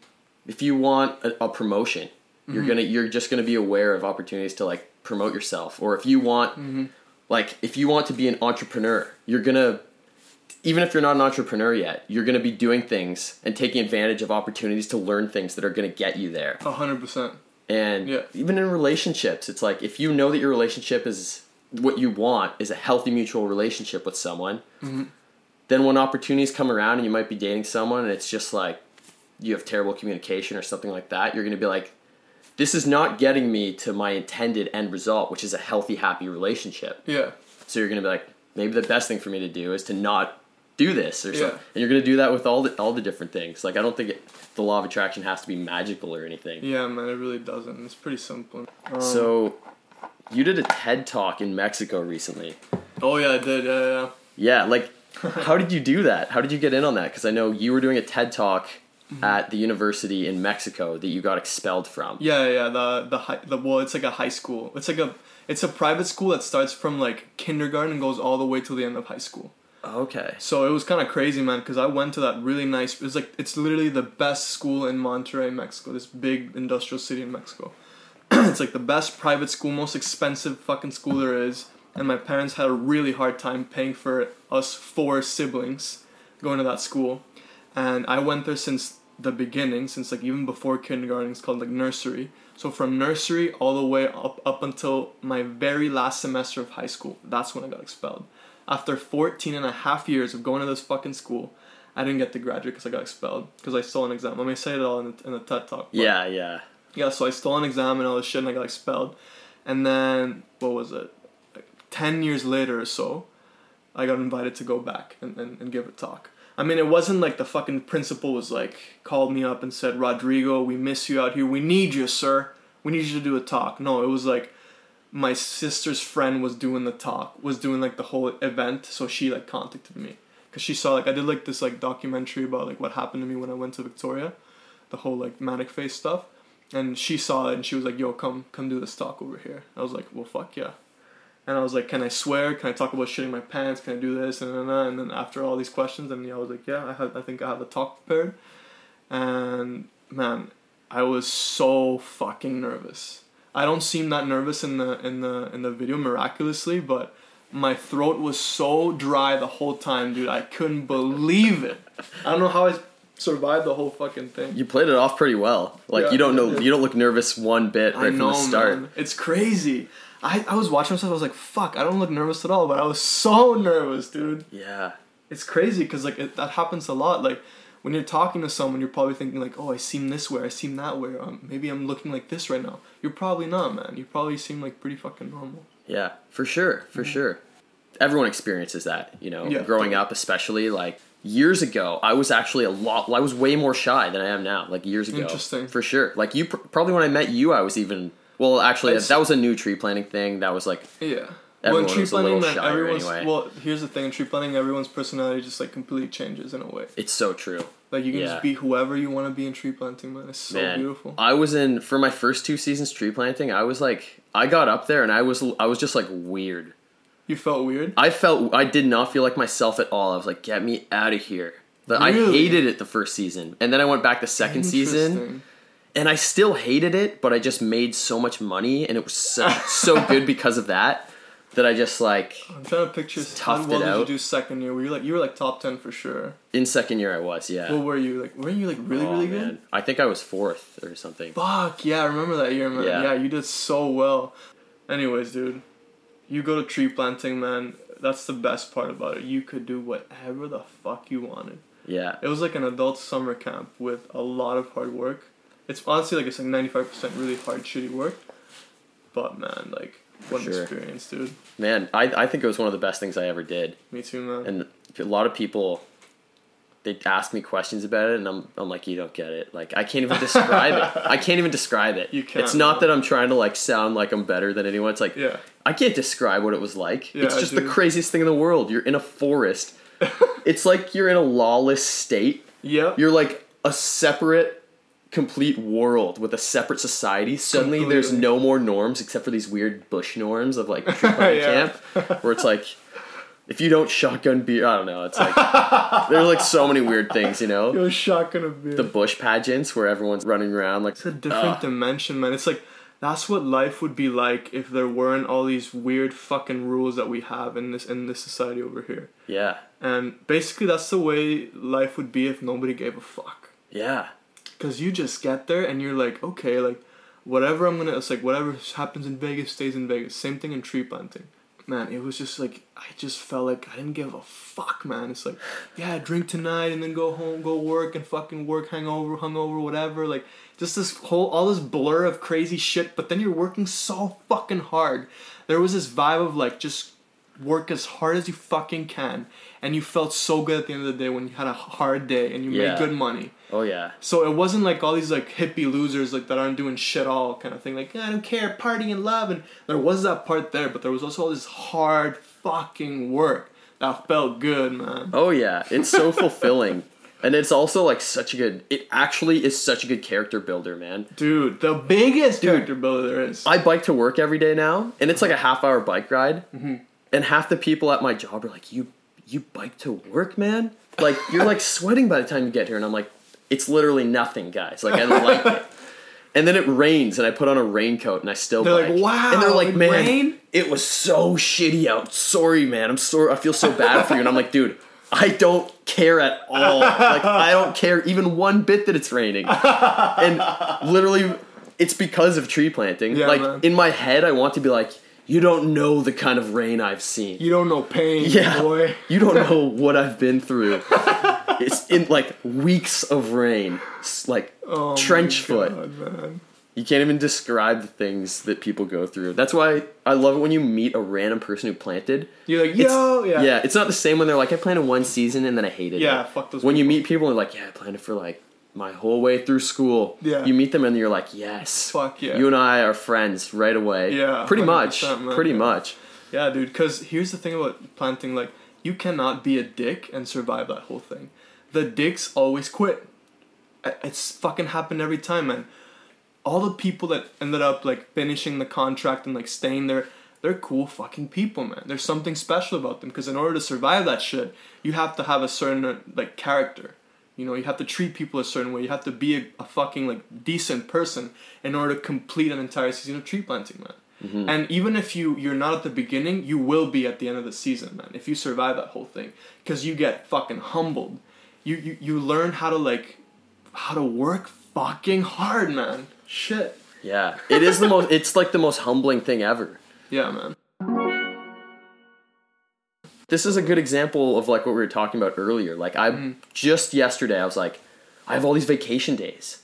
if you want a, a promotion you're gonna you're just gonna be aware of opportunities to like promote yourself or if you want like if you want to be an entrepreneur you're gonna even if you're not an entrepreneur yet you're gonna be doing things and taking advantage of opportunities to learn things that are gonna get you there A hundred percent. and Yeah. even in relationships it's like if you know that your relationship is what you want is a healthy mutual relationship with someone mm-hmm. then when opportunities come around and you might be dating someone and it's just like you have terrible communication or something like that you're going to be like this is not getting me to my intended end result which is a healthy happy relationship Yeah. so you're going to be like maybe the best thing for me to do is to not do this or Yeah. something and you're to do that with all the all the different things like i don't think it, the law of attraction has to be magical or anything Yeah, man, it really doesn't. It's pretty simple. Um, so you did a ted talk in mexico recently Oh yeah, I did. Yeah, yeah. yeah like how did you do that how did you get in on that because i know you were doing a ted talk Mm-hmm. at the university in mexico that you got expelled from Yeah, yeah, the the high, the well, it's like a high school. It's like a it's a private school that starts from like kindergarten and goes all the way till the end of high school. Okay So it was kind of crazy, man, because I went to that really nice. It's like it's literally the best school in Monterrey, Mexico. This big industrial city in Mexico. it's like the best private school, most expensive fucking school there is. And my parents had a really hard time paying for us four siblings going to that school. And I went there since the beginning, since like even before kindergarten. It's called like nursery. So from nursery all the way up up until my very last semester of high school. That's when I got expelled. After 14 and a half years of going to this fucking school, I didn't get to graduate because I got expelled because I stole an exam. I mean, I say it all in the, in the TED talk. yeah yeah yeah, so I stole an exam and all this shit and I got expelled. And then, what was it? Like 10 years later or so, I got invited to go back and, and, and give a talk. I mean, it wasn't like the fucking principal was like, called me up and said, Rodrigo, we miss you out here. We need you, sir. We need you to do a talk. No, it was like my sister's friend was doing the talk, was doing like the whole event. So she like contacted me. Because she saw like, I did like this like documentary about like what happened to me when I went to Victoria. The whole like manic phase stuff and she saw it and she was like yo come come do this talk over here i was like well fuck yeah and i was like can i swear can i talk about shitting my pants can i do this and then and then after all these questions and yeah, i was like yeah i have i think i have a talk prepared and man i was so fucking nervous i don't seem that nervous in the in the in the video miraculously but my throat was so dry the whole time dude i couldn't believe it i don't know how i survived the whole fucking thing you played it off pretty well like Yeah, you don't know you don't look nervous one bit right I from the start man. It's crazy. I, I was watching myself. I was like, "Fuck!" I don't look nervous at all, but I was so nervous, dude. yeah It's crazy because like it, that happens a lot. Like when you're talking to someone, you're probably thinking like, "Oh, I seem this way. I seem that way. Um, maybe I'm looking like this right now." You're probably not, man. You probably seem like pretty fucking normal. Yeah, for sure, for sure. Everyone experiences that, you know, Yeah. growing up, especially like years ago. I was actually a lot. I was way more shy than I am now. Like years ago, Interesting. for sure. Like you, pr- probably when I met you, I was even. Well, actually, that was a new tree planting thing. That was like, Yeah. Everyone well, in tree was a little planting, man, everyone's anyway. well. Here's the thing: in tree planting, everyone's personality just like completely changes in a way. it's so true. Like you can Yeah. just be whoever you want to be in tree planting, man. It's so Man, beautiful. I was in for my first two seasons tree planting. I was like, I got up there and I was, I was just like weird. You felt weird. I felt I did not feel like myself at all. I was like, get me out of here. But I hated it the first season, and then I went back the second season, and I still hated it. But I just made so much money, and it was so, so good because of that. That I just like I'm trying to picture how toughed well it did you do second year? Were you like you were like top ten for sure? in second year I was yeah. What were you like? Were you like really Oh, really man. good? I think I was fourth or something. Fuck yeah, I remember that year, man. Yeah. Yeah. you did so well. Anyways, dude, you go to tree planting, man. That's the best part about it. You could do whatever the fuck you wanted. Yeah, It was like an adult summer camp with a lot of hard work. It's honestly like it's like ninety five percent really hard, shitty work. But man, like what an Sure. experience, dude. man. I I think it was one of the best things I ever did. Me too, man. and a lot of people they ask me questions about it and I'm, I'm like you don't get it like i can't even describe it i can't even describe it You can't, it's not man. that i'm trying to like sound like i'm better than anyone it's like yeah. i can't describe what it was like it's just the craziest thing in the world you're in a forest it's like you're in a lawless state Yep. you're like a separate complete world with a separate society suddenly there's no more norms except for these weird bush norms of like Yeah. camp where it's like if you don't shotgun beer i don't know it's like there's like so many weird things you know Yo, shotgun of beer. the bush pageants where everyone's running around like It's a different Ah. dimension, man. It's like that's what life would be like if there weren't all these weird fucking rules that we have in this in this society over here. yeah And basically, that's the way life would be if nobody gave a fuck. yeah Cause you just get there and you're like, okay, like whatever I'm gonna. It's like whatever happens in Vegas stays in Vegas. Same thing in tree planting. Man, it was just like I just felt like I didn't give a fuck, man. It's like, yeah, drink tonight and then go home, go work and fucking work, hangover, hungover, whatever. Like just this whole all this blur of crazy shit. But then you're working so fucking hard. There was this vibe of like just work as hard as you fucking can, and you felt so good at the end of the day when you had a hard day and you Yeah. made good money. oh yeah So it wasn't like all these like hippie losers like that aren't doing shit all kind of thing. Like I don't care, party and love, and there was that part there, but there was also all this hard fucking work that felt good, man. oh yeah it's so fulfilling and it's also like such a good it actually is such a good character builder man Dude, the biggest character builder there is. I bike to work every day now, and it's like a half hour bike ride. Mm-hmm. And half the people at my job are like, "You, you bike to work, man? Like you're like sweating by the time you get here." And I'm like, "It's literally nothing, guys. Like I like it." And then it rains, and I put on a raincoat, and I still They're like, "Wow, And they're like, "Man, rained?" it was so shitty out. Sorry, man. I'm sorry. I feel so bad for you." And I'm like, "Dude." I don't care at all. Like I don't care even one bit that it's raining. And literally it's because of tree planting. Yeah, like man. in my head I want to be like, you don't know the kind of rain I've seen. you don't know pain, yeah. boy. You don't know what I've been through. it's in like weeks of rain. It's like Oh trench foot. God. You can't even describe the things that people go through. That's why I love it when you meet a random person who planted. You're like, It's- yo, yeah. Yeah, it's not the same when they're like, I planted one season and then I hated Yeah, it. Yeah, fuck those When you meet people and they're like, yeah, I planted for like my whole way through school. Yeah. You meet them and you're like, yes. Fuck yeah. You and I are friends right away. Yeah, Pretty much. man, Pretty yeah. much. Yeah, dude, because here's the thing about planting like, you cannot be a dick and survive that whole thing. The dicks always quit. It's fucking happened every time, man. All the people that ended up like finishing the contract and like staying there, they're cool fucking people, man. There's something special about them because in order to survive that shit, you have to have a certain like character. You know, you have to treat people a certain way. You have to be a, a fucking like decent person in order to complete an entire season of tree planting, man. Mm-hmm. And even if you you're not at the beginning, you will be at the end of the season, man. If you survive that whole thing, because you get fucking humbled. You, you you learn how to like how to work fucking hard, man. Shit. Yeah. It is the most it's like the most humbling thing ever. Yeah, man. This is a good example of like what we were talking about earlier. Like I Mm-hmm. just yesterday I was like, I have all these vacation days.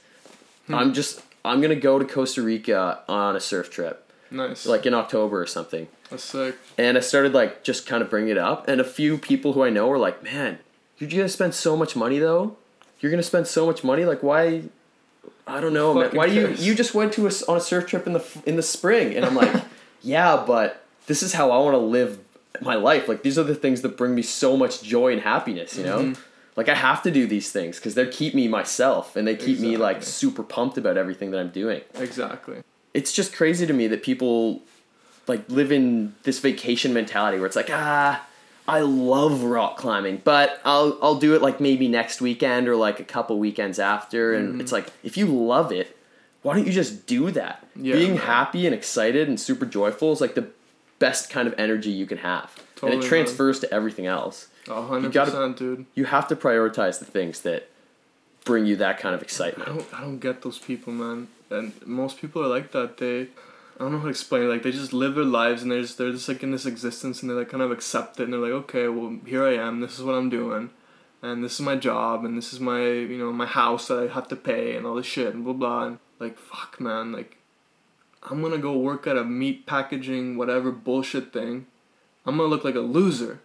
Hmm. I'm just I'm gonna go to Costa Rica on a surf trip. Nice. like in October or something. That's sick. And I started like just kind of bringing it up, and a few people who I know were like, "Man, you're gonna spend so much money though. You're gonna spend so much money. Like, why? I don't know, man. Why do you you just went to a on a surf trip in the in the spring?" And I'm like, "Yeah, but this is how I want to live my life. Like, these are the things that bring me so much joy and happiness. You know." Mm-hmm. Like I have to do these things because they keep me myself and they keep me like super pumped about everything that I'm doing Exactly. it's just crazy to me that people like live in this vacation mentality where it's like ah I love rock climbing but I'll I'll do it like maybe next weekend or like a couple weekends after and Mm-hmm. it's like if you love it why don't you just do that Yeah, being happy and excited and super joyful is like the best kind of energy you can have and Totally, it man. transfers to everything else A hundred gotta- dude. you have to prioritize the things that bring you that kind of excitement. I don't I don't get those people, man. And most people are like that. They I don't know how to explain it. Like they just live their lives and they're just they're just like in this existence and they like kind of accept it and they're like, okay, well here I am. This is what I'm doing, and this is my job and this is my you know my house that I have to pay and all this shit and blah blah. And like fuck, man. Like I'm gonna go work at a meat packaging whatever bullshit thing. I'm gonna look like a loser.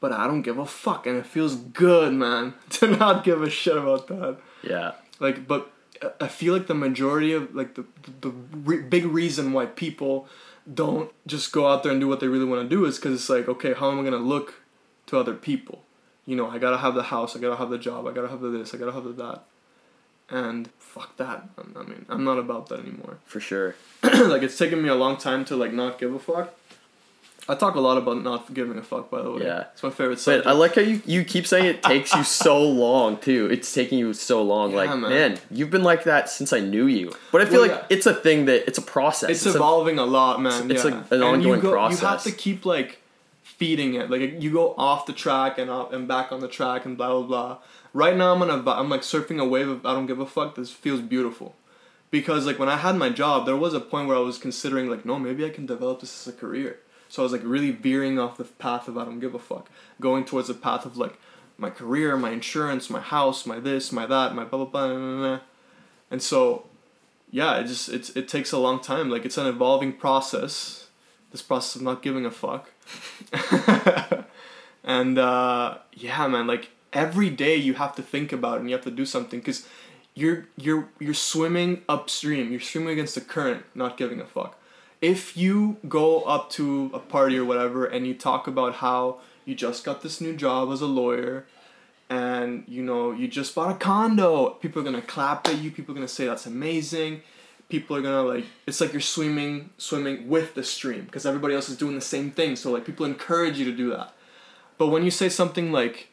But I don't give a fuck, and it feels good, man, to not give a shit about that yeah like but I- feel like the majority of like the the, the re- big reason why people don't just go out there and do what they really want to do is because it's like okay how am i to look to other people you know i gotta have the house i gotta have the job i gotta have the this i gotta have the that and fuck that i mean i'm not about that anymore for sure like it's taken me a long time to like not give a fuck i talk a lot about not giving a fuck by the way Yeah. it's my favorite But I like how you, you keep saying it takes you so long too. It's taking you so long. Yeah, like man. man. you've been like that since I knew you. But I feel Well, like yeah. it's a thing that it's a process. it's, a- evolving a lot, man. it's yeah. like an and you ongoing go, You have to keep like feeding it. Like you go off the track and up and back on the track and blah blah blah. Right now I'm on a I'm like surfing a wave of I don't give a fuck. This feels beautiful. Because like when I had my job, there was a point where I was considering like, no, maybe I can develop this as a career. So I was like really veering off the path of I don't give a fuck, going towards the path of like my career, my insurance, my house, my this, my that, my blah blah blah. blah, blah, blah. And so yeah, it just it's it takes a long time. Like it's an evolving process. This process of not giving a fuck. and uh, yeah, man, like every day you have to think about it and you have to do something because you're you're you're swimming upstream. You're swimming against the current, not giving a fuck. If you go up to a party or whatever and you talk about how you just got this new job as a lawyer and you know you just bought a condo people are gonna clap at you people are gonna say that's amazing people are gonna like it's like you're swimming swimming with the stream because everybody else is doing the same thing so like people encourage you to do that but when you say something like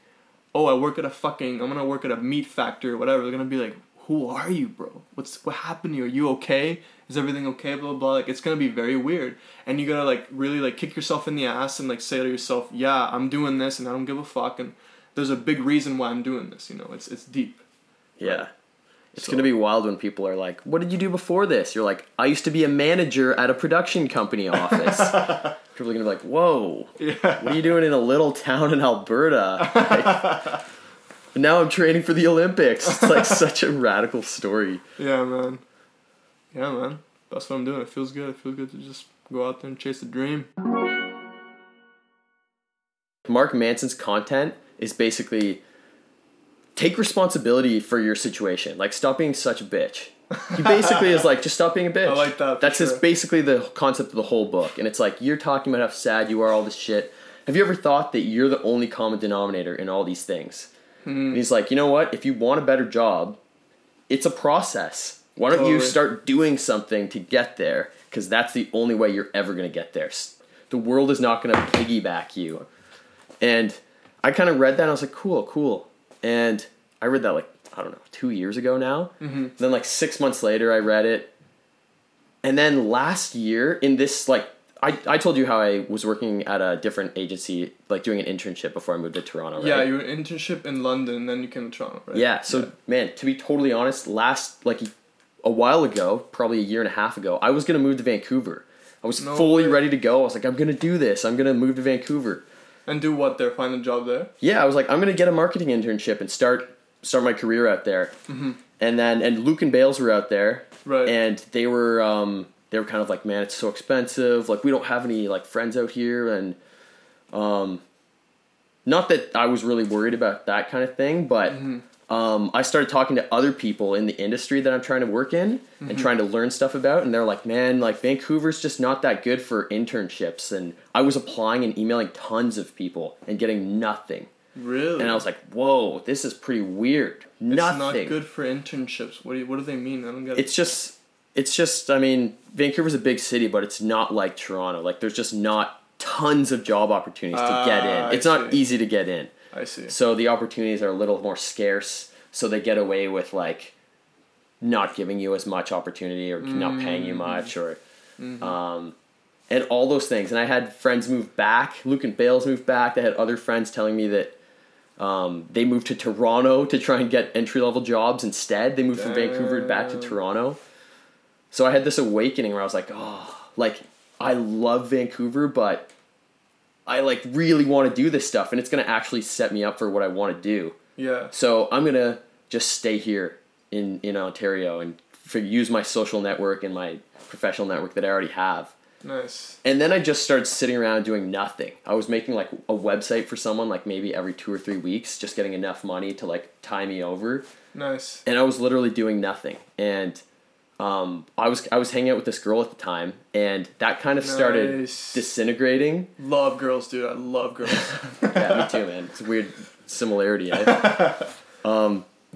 oh i work at a fucking i'm gonna work at a meat factory or whatever. They're gonna be like who are you bro? What's what happened to you? Are you okay? Is everything okay? Blah blah blah. Like it's gonna be very weird. And you gotta like really like kick yourself in the ass and like say to yourself yeah i'm doing this and i don't give a fuck. And there's a big reason why i'm doing this you know? It's it's deep. Yeah. It's So- gonna be wild when people are like, "What did you do before this?" You're like, "I used to be a manager at a production company office." people are gonna be like, "Whoa, yeah what are you doing in a little town in Alberta?" Like, now I'm training for the Olympics. It's like such a radical story. yeah man yeah man that's what i'm doing it feels good it feels good to just go out there and chase a dream Mark Manson's content is basically take responsibility for your situation. Like stop being such a bitch. He basically is like just stop being a bitch. I like that, That's his basically the concept of the whole book. And it's like you're talking about how sad you are, all this shit. Have you ever thought that you're the only common denominator in all these things? Hmm. And he's like, you know what? If you want a better job, it's a process. Why don't you start doing something to get there? Because that's the only way you're ever going to get there. The world is not going to piggyback you. And I kind of read that and I was like, cool, cool. And I read that like, I don't know, two years ago now. Mm-hmm. Then like six months later, I read it. And then last year, in this like, I, I told you how I was working at a different agency, like doing an internship before I moved to Toronto, right? yeah you were an internship in london and then you came to toronto right Yeah. So man, to be totally honest, last like a while ago, probably a year and a half ago, I was gonna move to Vancouver. I was No fully way. ready to go. I was like, I'm gonna do this. I'm gonna move to Vancouver. and do what there find a job there Yeah, I was like, I'm gonna get a marketing internship and start start my career out there. Mm-hmm. And then and Luke and Bales were out there, Right. And they were um, they were kind of like, man, it's so expensive. Like we don't have any like friends out here, and um, not that I was really worried about that kind of thing, but um, I started talking to other people in the industry that I'm trying to work in and trying to learn stuff about, and they're like, man, like Vancouver's just not that good for internships, and I was applying and emailing tons of people and getting nothing. Really? And I was like, "Whoa, this is pretty weird. Nothing. It's not good for internships. What do you, what do they mean? I don't get it. It's just, it's just. I mean, Vancouver's a big city, but it's not like Toronto. Like, there's just not tons of job opportunities to get Ah, in. I It's not see. easy to get in. I see. So the opportunities are a little more scarce. So they get away with like not giving you as much opportunity or not paying Mm-hmm. you much or um, and all those things. And I had friends move back. Luke and Bales moved back. I had other friends telling me that um, they moved to Toronto to try and get entry level jobs instead. They moved from Vancouver back to Toronto. So I had this awakening where I was like, oh, like I love Vancouver, but I like really want to do this stuff, and it's gonna actually set me up for what I want to do. Yeah. So I'm gonna just stay here in in Ontario and for, use my social network and my professional network that I already have. Nice. And then I just started sitting around doing nothing. I was making like a website for someone like maybe every two or three weeks, just getting enough money to like tie me over. Nice. And I was literally doing nothing. And um, I was I was hanging out with this girl at the time, and that kind of started Nice. disintegrating. Love girls, dude. I love girls. yeah, me too, man. It's a weird similarity. Eh? but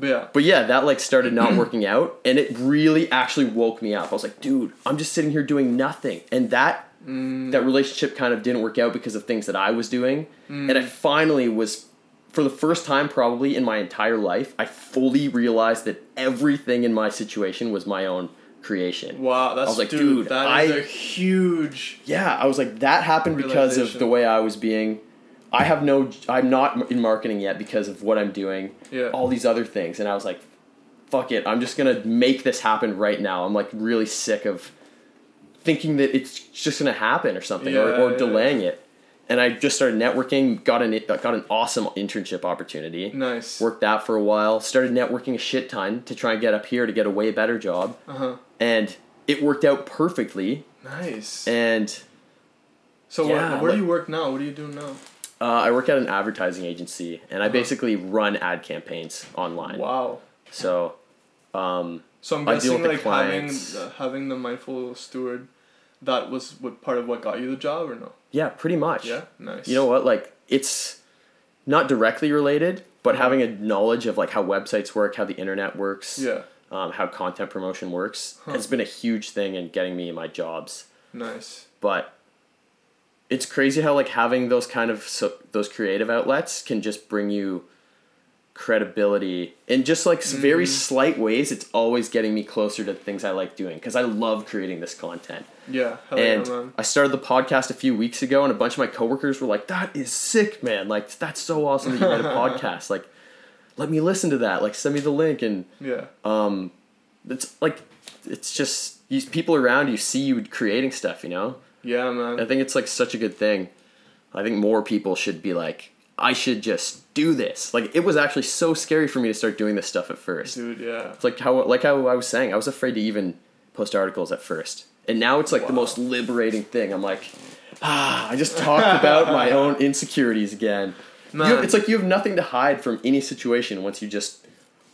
yeah. But yeah, that like started not working out, and it really actually woke me up. I was like, dude, I'm just sitting here doing nothing, and that mm. that relationship kind of didn't work out because of things that I was doing, mm. and I finally was. For the first time, probably in my entire life, I fully realized that everything in my situation was my own creation. Wow, that's I was like, dude, dude, that is I- a huge. Yeah, I was like, that happened because of the way I was being. I have no, I'm not in marketing yet because of what I'm doing. Yeah. All these other things, and I was like, fuck it, I'm just gonna make this happen right now. I'm like really sick of thinking that it's just gonna happen or something, or, Yeah, or yeah. delaying it. And I just started networking, got an got an awesome internship opportunity. Nice. Worked that for a while. Started networking a shit ton to try and get up here to get a way better job, Uh huh. and it worked out perfectly. Nice. And so yeah, what, where like- do you work now? What are you doing now? Uh, I work at an advertising agency, and I basically run ad campaigns online. Wow. So, um, So I'm I deal guessing with the like having uh, having the mindful steward, that was what part of what got you the job or no? yeah, pretty much. Yeah. Nice. You know what? Like, it's not directly related, but having a knowledge of like how websites work, how the internet works, Yeah. um, how content promotion works, Huh. has been a huge thing in getting me my jobs. Nice. But it's crazy how like having those kind of so, those creative outlets can just bring you credibility in just like s very Mm-hmm. slight ways. It's always getting me closer to the things i like doing because i love creating this content. Yeah. And yeah, i started the podcast a few weeks ago and a bunch of my coworkers were like that is sick man. Like that's so awesome that you made a podcast. Like let me listen to that. Like send me the link. And Yeah. um it's like it's just you people around you see you creating stuff you know Yeah, man. I think it's like such a good thing. I think more people should be like, I should just do this. Like it was actually so scary for me to start doing this stuff at first. Dude, yeah. It's like how like how I was saying, I was afraid to even post articles at first. And now it's like the most liberating thing. I'm like, ah, I just talked about my own insecurities again. Man. have- it's like you have nothing to hide from any situation once you just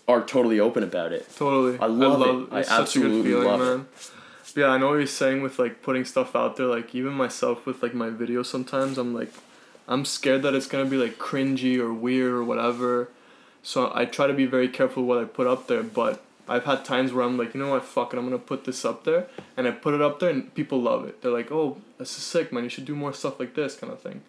are totally open about it. Totally. I love it. I it's such a absolutely good feeling, love it. Yeah, I know what you're saying with like putting stuff out there. Like even myself with like my videos, sometimes I'm like, I'm scared that it's gonna be like cringy or weird or whatever. So I try to be very careful what I put up there. But I've had times where I'm like, you know what, fuck it, I'm gonna put this up there, and I put it up there, and people love it. They're like, oh, this is sick, man. You should do more stuff like this, kind of thing.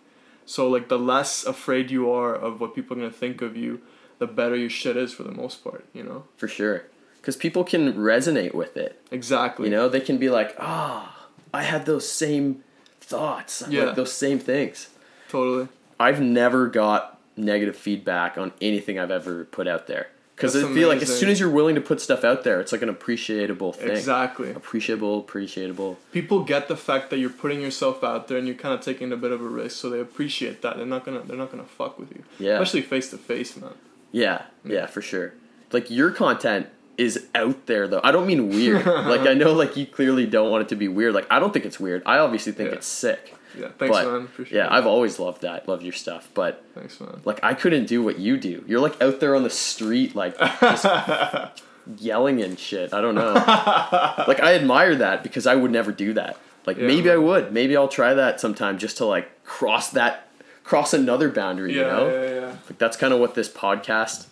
So like the less afraid you are of what people are gonna think of you, the better your shit is for the most part. You know. For sure. Because people can resonate with it. Exactly. You know, they can be like, ah, I had those same thoughts, Yeah. like those same things. Totally. I've never got negative feedback on anything I've ever put out there. Because I feel like as soon as you're willing to put stuff out there, it's like an appreciable thing. Exactly. Appreciable, appreciable. People get the fact that you're putting yourself out there and you're kind of taking a bit of a risk, so they appreciate that. They're not gonna they're not gonna fuck with you. Yeah. Especially face to face, man. Yeah, yeah, for sure. Like your content is out there though. I don't mean weird. like I know like you clearly don't want it to be weird. Like I don't think it's weird. I obviously think Yeah. it's sick. Yeah, thanks, but man. Appreciate yeah, it. I've always loved that. Love your stuff, but Thanks, man. like I couldn't do what you do. You're like out there on the street like just yelling and shit. I don't know. like I admire that because I would never do that. Like Yeah. maybe I would. Maybe I'll try that sometime just to like cross that cross another boundary, Yeah, you know? yeah, yeah. Like that's kind of what this podcast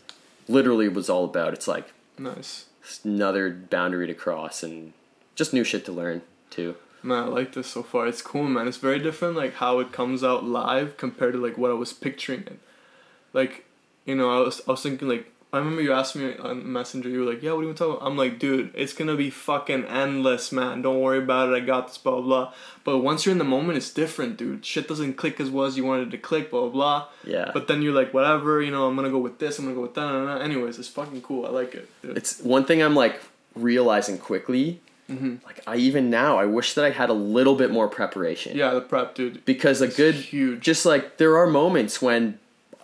literally was all about. It's like Nice. it's another boundary to cross and just new shit to learn too. Man, I like this so far. It's cool, man. It's very different, like how it comes out live compared to like what I was picturing it. Like, you know, I was I was thinking like I remember you asked me on Messenger. You were like, "Yeah, what do you want to talk about?" I'm like, "Dude, it's gonna be fucking endless, man. Don't worry about it. I got this, blah blah." blah. But once you're in the moment, it's different, dude. Shit doesn't click as well as you wanted it to click, blah blah. Yeah. But then you're like, whatever, you know, I'm gonna go with this. I'm gonna go with that. Nah, nah, nah. Anyways, it's fucking cool. I like it. Dude. it's one thing I'm like realizing quickly. Mm-hmm. Like I even now, I wish that I had a little bit more preparation. yeah, the prep, dude. Because a good, huge. just like there are moments when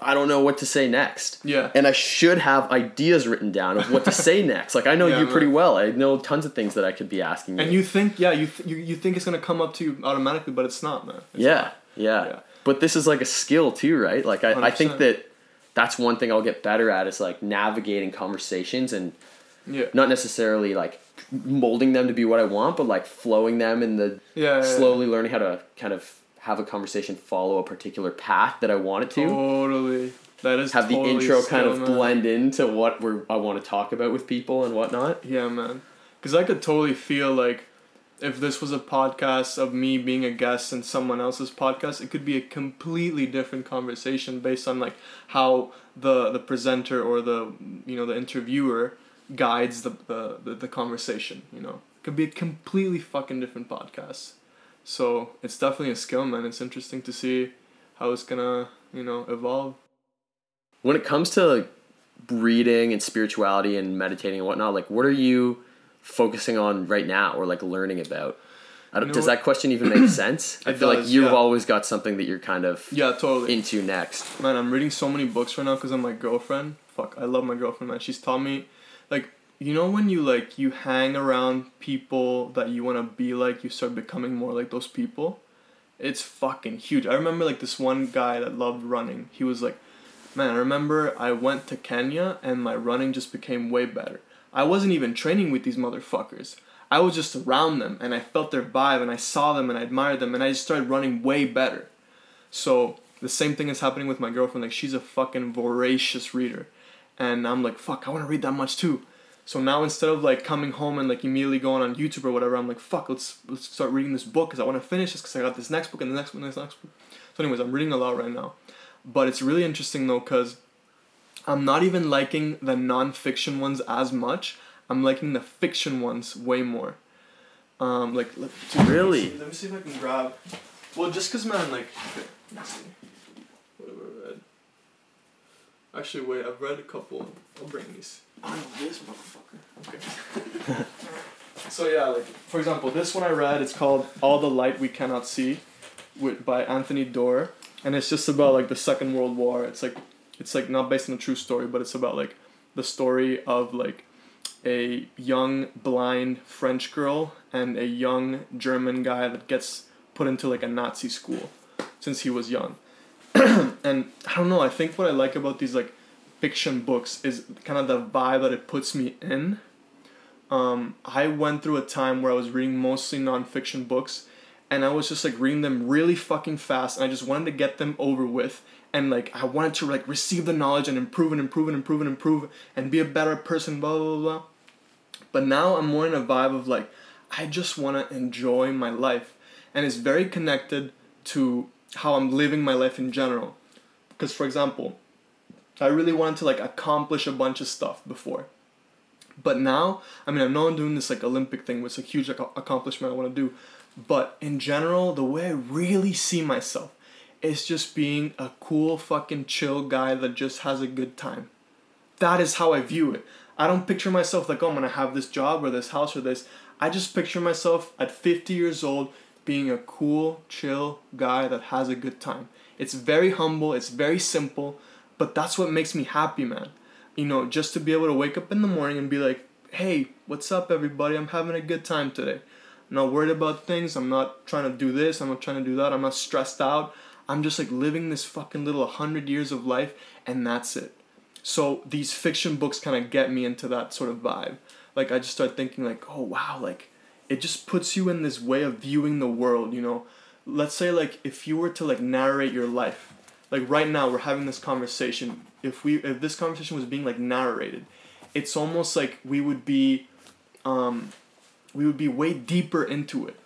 I don't know what to say next. Yeah. And I should have ideas written down of what to say next. Like I know Yeah, you pretty man. well. I know tons of things that I could be asking you. And you think, yeah, you, th- you you think it's gonna come up to you automatically, but it's not, man. It's yeah, not. yeah, Yeah. But this is like a skill too, right? Like I, I think that that's one thing I'll get better at is like navigating conversations and Yeah. not necessarily like molding them to be what I want, but like flowing them in the yeah, slowly learning how to kind of have a conversation follow a particular path that I want it to. Totally. That is have the intro kind of man. blend into what we're I want to talk about with people and whatnot. Yeah, man. Because I could totally feel like if this was a podcast of me being a guest in someone else's podcast, it could be a completely different conversation based on like how the the presenter or the you know the interviewer guides the the, the, the conversation. You know, it could be a completely fucking different podcast. So it's definitely a skill, man. It's interesting to see how it's gonna you know evolve. When it comes to like, reading and spirituality and meditating and whatnot, like what are you focusing on right now or like learning about? I don't, You know does that question even make sense? I feel like you've yeah. always got something that you're kind of Yeah, totally. into next. Man, I'm reading so many books right now because I'm my girlfriend. Fuck, I love my girlfriend, man. She's taught me, like, you know, when you like you hang around people that you want to be like, you start becoming more like those people. It's fucking huge. I remember like this one guy that loved running. He was like, man, I remember I went to Kenya and my running just became way better. I wasn't even training with these motherfuckers. I was just around them and I felt their vibe and I saw them and I admired them and I just started running way better. So the same thing is happening with my girlfriend. Like she's a fucking voracious reader, and I'm like, fuck, I want to read that much too. So now instead of like coming home and like immediately going on YouTube or whatever, I'm like, fuck, let's let's start reading this book because I want to finish this because I got this next book and the next one, and this next book. So anyways, I'm reading a lot right now, but it's really interesting though because I'm not even liking the non-fiction ones as much. I'm liking the fiction ones way more. Um, like let, dude, Really? Let me, see, let me see if I can grab. Well, just cause man, like, okay, let me see. What have I read? Actually, wait. I've read a couple. I'll bring these. Oh no, this motherfucker. Okay. so yeah, like for example, this one I read. It's called "All the Light We Cannot See," with by Anthony Doerr, and it's just about like the Second World War. It's like, it's like not based on a true story, but it's about like the story of like a young blind French girl and a young German guy that gets put into like a Nazi school since he was young. and I don't know, I think what I like about these like fiction books is kind of the vibe that it puts me in. Um, I went through a time where I was reading mostly nonfiction books and I was just like reading them really fucking fast and I just wanted to get them over with and like I wanted to like receive the knowledge and improve and improve and improve and improve and be a better person, blah blah blah. blah. But now I'm more in a vibe of like, I just want to enjoy my life. And it's very connected to how I'm living my life in general. Because, for example, I really wanted to like accomplish a bunch of stuff before. But now, I mean, I know I'm doing this like Olympic thing, which is a huge ac- accomplishment I want to do. But in general, the way I really see myself is just being a cool, fucking chill guy that just has a good time that is how I view it. I don't picture myself like, oh, I'm gonna have this job or this house or this. I just picture myself at 50 years old being a cool, chill guy that has a good time. It's very humble, it's very simple, but that's what makes me happy, man. You know, just to be able to wake up in the morning and be like, hey, what's up, everybody? I'm having a good time today. I'm not worried about things. I'm not trying to do this. I'm not trying to do that. I'm not stressed out. I'm just like living this fucking little 100 years of life, and that's it. So these fiction books kind of get me into that sort of vibe. Like, I just start thinking, like, oh, wow, like, it just puts you in this way of viewing the world, you know? Let's say, like, if you were to, like, narrate your life, like, right now, we're having this conversation. If we, if this conversation was being, like, narrated, it's almost like we would be um we would be way deeper into it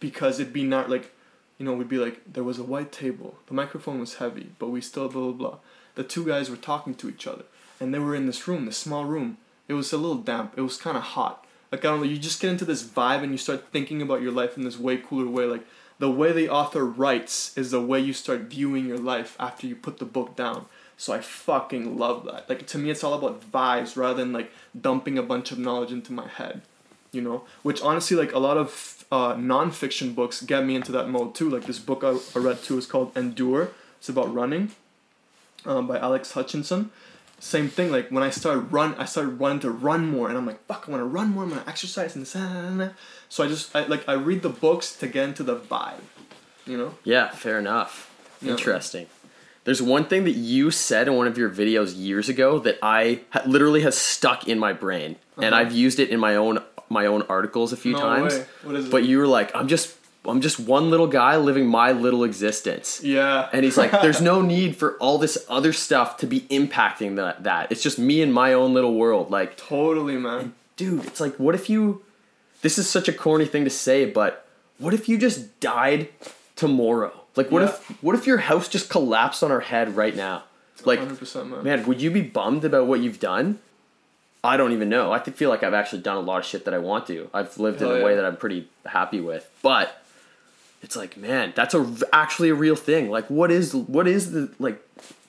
because it'd be not like you know we'd be like there was a white table. The microphone was heavy but we still blah blah blah. The two guys were talking to each other and they were in this room this small room. It was a little damp. It was kind of hot. Like i don't know you just get into this vibe and you start thinking about your life in this way cooler way like the way the author writes is the way you start viewing your life after you put the book down so I fucking love that. Like to me, it's all about vibes rather than like dumping a bunch of knowledge into my head, you know. Which honestly, like a lot of uh, nonfiction books get me into that mode too. Like this book I, I read too is called Endure. It's about running, um, by Alex Hutchinson. Same thing. Like when I started run, I started wanting to run more, and I'm like, fuck, I want to run more. I'm gonna exercise and this. So I just I like I read the books to get into the vibe, you know. Yeah, fair enough. Yeah. Interesting. There's one thing that you said in one of your videos years ago that I ha- literally has stuck in my brain, uh-huh. and I've used it in my own my own articles a few no times. Way. What is it? But you were like, I'm just I'm just one little guy living my little existence. Yeah. And he's like, there's no need for all this other stuff to be impacting that that. It's just me and my own little world. Like Totally, man. dude, it's like what if you this is such a corny thing to say, but what if you just died tomorrow? Like, what yeah. if what if your house just collapsed on our head right now? Like, man. man, would you be bummed about what you've done? I don't even know. I feel like I've actually done a lot of shit that I want to. I've lived Hell in a yeah. way that I'm pretty happy with, but it's like, man, that's a actually a real thing. Like, what is what is the like?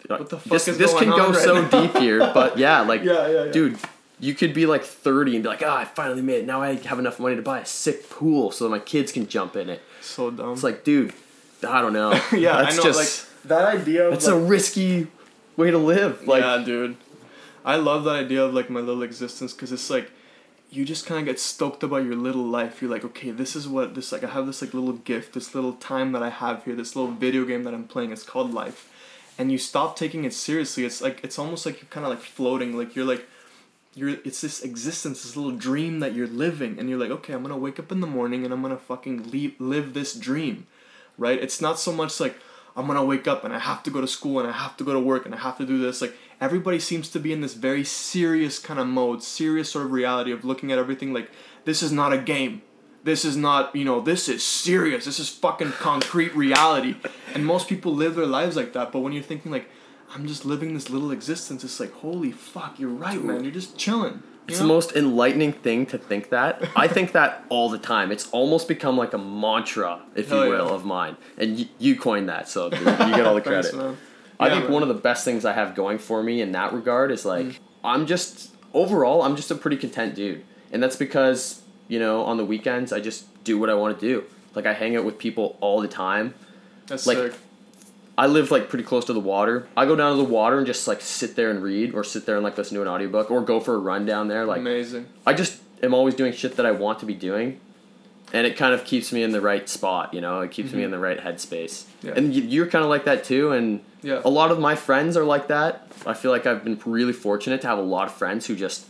What the fuck this is this can go right so now? deep here, but yeah, like, yeah, yeah, yeah. dude, you could be like 30 and be like, ah, oh, I finally made it. Now I have enough money to buy a sick pool so my kids can jump in it. So dumb. It's like, dude, I don't know. yeah, That's I know. Just, like that idea. Of, it's like, a risky way to live. Like, yeah, dude. I love that idea of like my little existence because it's like you just kind of get stoked about your little life. You're like, okay, this is what this like. I have this like little gift, this little time that I have here, this little video game that I'm playing. It's called life, and you stop taking it seriously. It's like it's almost like you're kind of like floating. Like you're like you're it's this existence, this little dream that you're living, and you're like, okay, I'm gonna wake up in the morning and I'm gonna fucking leave, live this dream right? It's not so much like I'm gonna wake up and I have to go to school and I have to go to work and I have to do this. Like everybody seems to be in this very serious kind of mode, serious sort of reality of looking at everything like this is not a game. This is not, you know, this is serious. This is fucking concrete reality. And most people live their lives like that. But when you're thinking like, I'm just living this little existence, it's like, holy fuck, you're right, man. You're just chilling. It's the most enlightening thing to think that. I think that all the time. It's almost become like a mantra, if Hell you will, yeah. of mine. And y- you coined that, so you get all the credit. Thanks, I think one of the best things I have going for me in that regard is like mm. I'm just overall I'm just a pretty content dude, and that's because you know on the weekends I just do what I want to do. Like I hang out with people all the time. That's like sick. I live like pretty close to the water. I go down to the water and just like sit there and read, or sit there and like listen to an audiobook, or go for a run down there. Like amazing. I just am always doing shit that I want to be doing, and it kind of keeps me in the right spot. You know, it keeps mm-hmm. me in the right headspace. Yeah. And you're kind of like that too. And yeah. a lot of my friends are like that. I feel like I've been really fortunate to have a lot of friends who just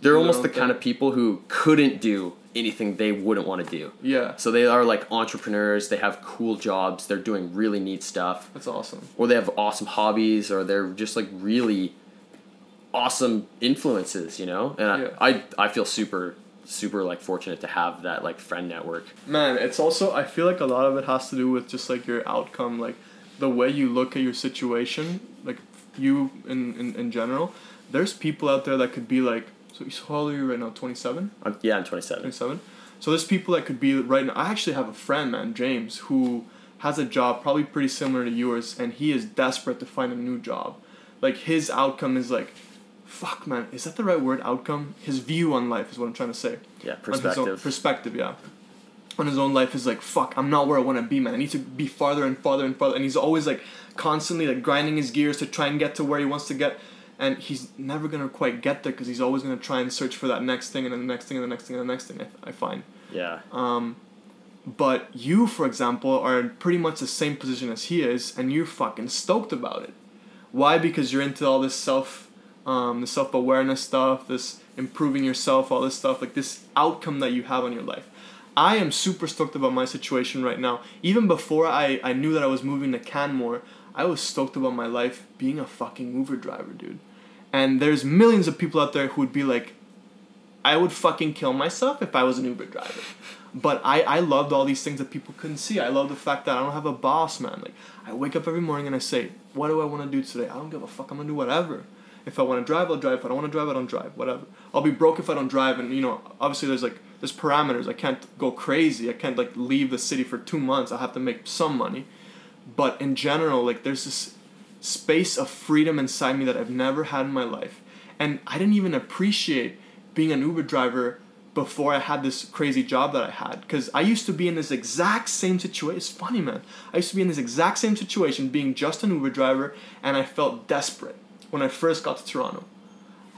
they're almost the kind of people who couldn't do anything they wouldn't want to do. Yeah. So they are like entrepreneurs. They have cool jobs. They're doing really neat stuff. That's awesome. Or they have awesome hobbies, or they're just like really awesome influences. You know, and yeah. I, I I feel super super like fortunate to have that like friend network. Man, it's also I feel like a lot of it has to do with just like your outcome, like the way you look at your situation, like you in in, in general. There's people out there that could be like so how old are you right now? Twenty seven. Yeah, I'm twenty seven. Twenty seven. So there's people that could be right now. I actually have a friend, man, James, who has a job probably pretty similar to yours, and he is desperate to find a new job. Like his outcome is like, fuck, man, is that the right word? Outcome. His view on life is what I'm trying to say. Yeah, perspective. Own, perspective, yeah. On his own life is like, fuck, I'm not where I want to be, man. I need to be farther and farther and farther. And he's always like constantly like grinding his gears to try and get to where he wants to get and he's never gonna quite get there because he's always gonna try and search for that next thing and then the next thing and the next thing and the next thing. I, I find. Yeah. Um, but you, for example, are in pretty much the same position as he is, and you're fucking stoked about it. Why? Because you're into all this self, um, the self awareness stuff, this improving yourself, all this stuff, like this outcome that you have on your life. I am super stoked about my situation right now. Even before I, I knew that I was moving to Canmore, I was stoked about my life being a fucking Uber driver, dude. And there's millions of people out there who would be like, I would fucking kill myself if I was an Uber driver. But I, I loved all these things that people couldn't see. I love the fact that I don't have a boss, man. Like, I wake up every morning and I say, what do I want to do today? I don't give a fuck. I'm going to do whatever. If I want to drive, I'll drive. If I don't want to drive, I don't drive. Whatever. I'll be broke if I don't drive. And, you know, obviously there's like, there's parameters. I can't go crazy. I can't like leave the city for two months. I have to make some money. But in general, like, there's this space of freedom inside me that I've never had in my life. And I didn't even appreciate being an Uber driver before I had this crazy job that I had. Because I used to be in this exact same situation. It's funny, man. I used to be in this exact same situation, being just an Uber driver, and I felt desperate when I first got to Toronto.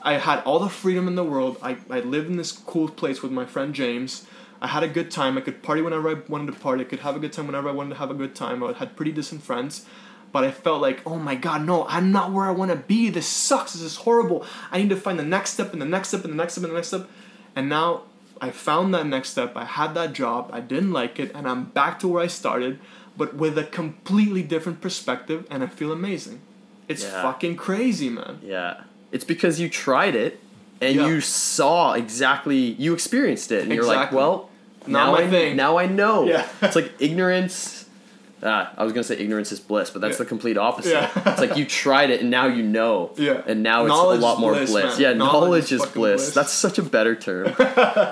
I had all the freedom in the world. I, I lived in this cool place with my friend James. I had a good time. I could party whenever I wanted to party. I could have a good time whenever I wanted to have a good time. I had pretty decent friends. But I felt like, oh my god, no, I'm not where I want to be. This sucks. This is horrible. I need to find the next step and the next step and the next step and the next step. And now I found that next step. I had that job. I didn't like it. And I'm back to where I started, but with a completely different perspective. And I feel amazing. It's Yeah. fucking crazy, man. Yeah. It's because you tried it and Yeah. you saw exactly you experienced it and you're like, well, Not now my I thing. now I know. Yeah. it's like ignorance Ah, I was gonna say ignorance is bliss, but that's Yeah. the complete opposite. Yeah. it's like you tried it and now you know. Yeah. And now it's Knowledge a lot more bliss, bliss. Yeah, Knowledge knowledge, is is bliss. bliss. That's such a better term.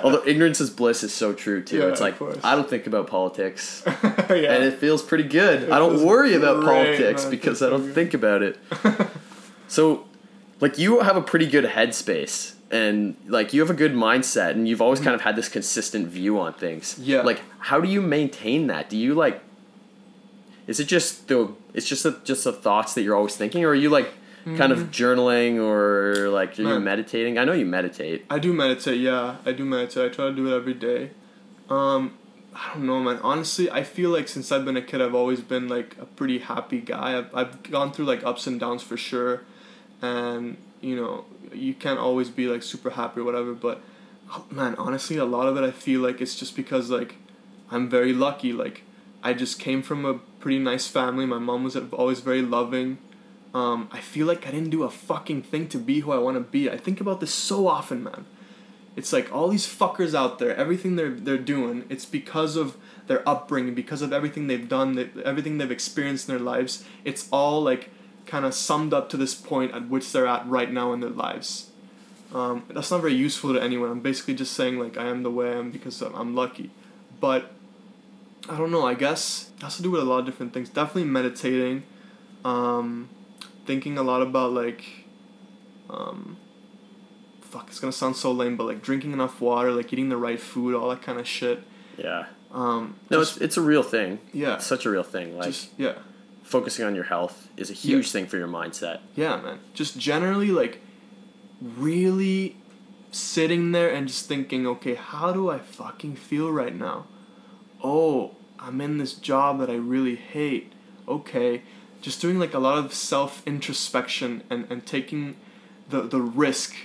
Although ignorance is bliss is so true too. Yeah, it's like. I don't think about politics. yeah. and it feels pretty good. It I don't worry about politics man. Because I don't good. think about it. so, like, you have a pretty good headspace, and like you have a good mindset, and you've always kind of had this consistent view on things. Yeah. Like, how do you maintain that? Do you like? Is it just the? It's just the just the thoughts that you're always thinking, or are you like kind of journaling, or like are you Mm-hmm. Meditating? I know you meditate. I do meditate, yeah. I do meditate. I try to do it every day. Um, I don't know, man. Honestly, I feel like since I've been a kid, I've always been like a pretty happy guy. I've, I've gone through like ups and downs for sure. And, you know, you can't always be like super happy or whatever. But, oh, man, honestly, a lot of it I feel like it's just because like I'm very lucky. Like, I just came from a pretty nice family. My mom was always very loving. Um, I feel like I didn't do a fucking thing to be who I want to be. I think about this so often, man. It's like all these fuckers out there, everything they're they're doing, it's because of their upbringing, because of everything they've done, they, everything they've experienced in their lives. It's all like kind of summed up to this point at which they're at right now in their lives. Um, that's not very useful to anyone. I'm basically just saying like I am the way I am because I'm- I'm lucky. But I don't know. I guess it has to do with a lot of different things. Definitely meditating, um, thinking a lot about like, um, fuck, it's gonna sound so lame, but like drinking enough water, like eating the right food, all that kind of shit. Yeah. Um, No, just- it's it's a real thing. yeah, It's such a real thing. Like just yeah, focusing on your health is a huge thing for your mindset. yeah, man. Just generally like, really sitting there and just thinking, okay, how do I fucking feel right now? Oh, I'm in this job that I really hate. Okay, just doing like a lot of self introspection and, and taking the, the risk,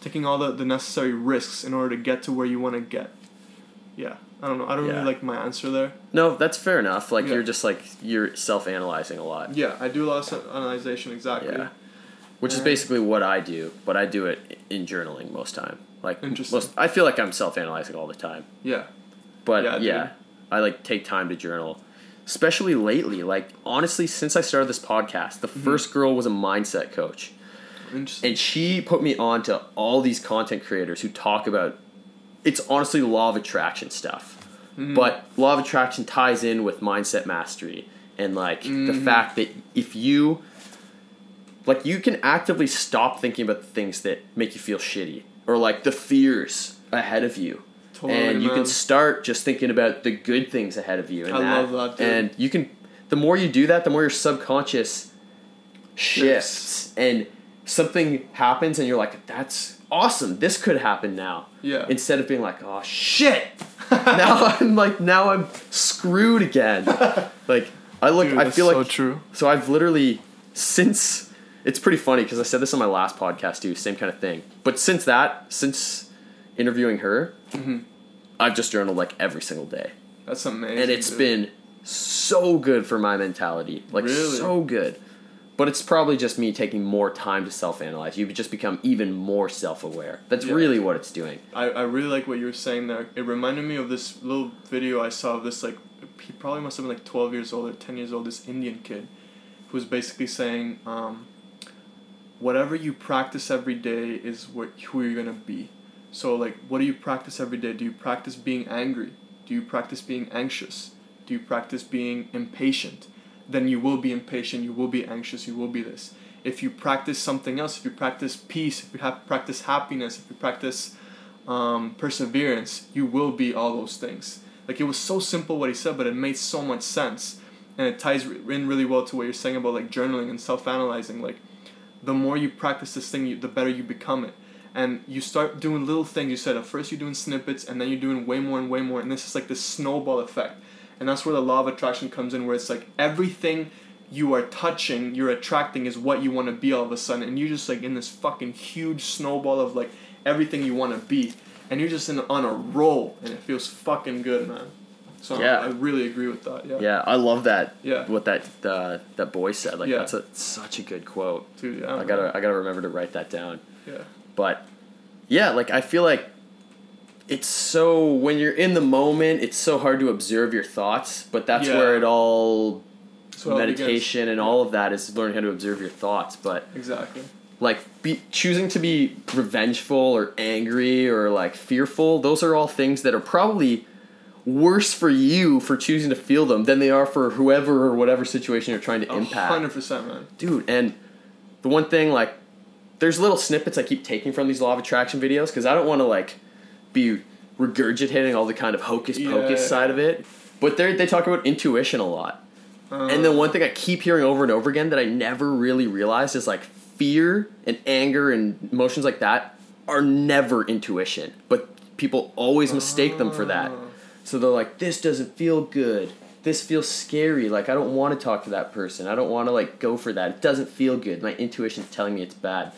taking all the, the necessary risks in order to get to where you want to get. Yeah, I don't know. I don't Yeah. really like my answer there. No, that's fair enough. Like Yeah. you're just like you're self-analyzing a lot. Yeah, I do a lot of self analyzation, exactly. Yeah. Which is basically what I do, but I do it in journaling most time. Like Interesting. most, I feel like I'm self-analyzing all the time. Yeah. But Yeah, yeah. I like take time to journal. Especially lately, like honestly, since I started this podcast, the Mm-hmm. first girl was a mindset coach. And she put me on to all these content creators who talk about it's honestly law of attraction stuff Mm-hmm. but law of attraction ties in with mindset mastery and like the Mm-hmm. fact that if you like you can actively stop thinking about the things that make you feel shitty or like the fears ahead of you Totally, and you man. can start just thinking about the good things ahead of you and I that, love that, dude. and you can the more you do that the more your subconscious shifts and something happens and you're like, that's awesome. This could happen now. Yeah. Instead of being like, oh shit. now I'm like now I'm screwed again. Like I look Dude, I that's feel so like true. so I've literally since it's pretty funny because I said this on my last podcast too, same kind of thing. But since that, since interviewing her, Mm-hmm. I've just journaled like every single day, That's amazing. and it's dude. been so good for my mentality, like Really? so good. But it's probably just me taking more time to self-analyze. You just become even more self-aware. That's Yeah. really what it's doing. I, I really like what you were saying there. It reminded me of this little video I saw of this like he probably must have been like twelve years old or ten years old. This Indian kid, who was basically saying, um, whatever you practice every day is what who you're gonna be. So like, what do you practice every day? Do you practice being angry? Do you practice being anxious? Do you practice being impatient? Then you will be impatient. You will be anxious. You will be this. If you practice something else, if you practice peace, if you have practice happiness, if you practice um, perseverance, you will be all those things. Like it was so simple what he said, but it made so much sense, and it ties in really well to what you're saying about like journaling and self-analyzing. Like the more you practice this thing, you, the better you become it. And you start doing little things. You said at first you're doing snippets, and then you're doing way more and way more, and this is like this snowball effect. And that's where the law of attraction comes in, where it's like everything you are touching, you're attracting is what you want to be all of a sudden, and you're just like in this fucking huge snowball of like everything you want to be, and you're just in on a roll, and it feels fucking good, man. So Yeah. I really agree with that. Yeah. Yeah, I love that. Yeah. What that uh, that boy said. Like Yeah. that's a, such a good quote. Dude, yeah. I gotta I gotta remember to write that down. Yeah. But yeah, like I feel like it's so when you're in the moment, it's so hard to observe your thoughts. But that's Yeah. where it all That's what it begins. meditation and all of that is learning how to observe your thoughts. But Exactly. like be choosing to be revengeful or angry or like fearful, those are all things that are probably worse for you for choosing to feel them than they are for whoever or whatever situation you're trying to impact hundred percent, man. dude and the one thing like there's little snippets i keep taking from these law of attraction videos because i don't want to like be regurgitating all the kind of hocus pocus Yeah. side of it. But they they talk about intuition a lot. And then uh. one thing i keep hearing over and over again that i never really realized is like fear and anger and emotions like that are never intuition but people always mistake them for that. Ah. So they're like this doesn't feel good this feels scary like i don't want to talk to that person i don't want to like go for that it doesn't feel good my intuition's telling me it's bad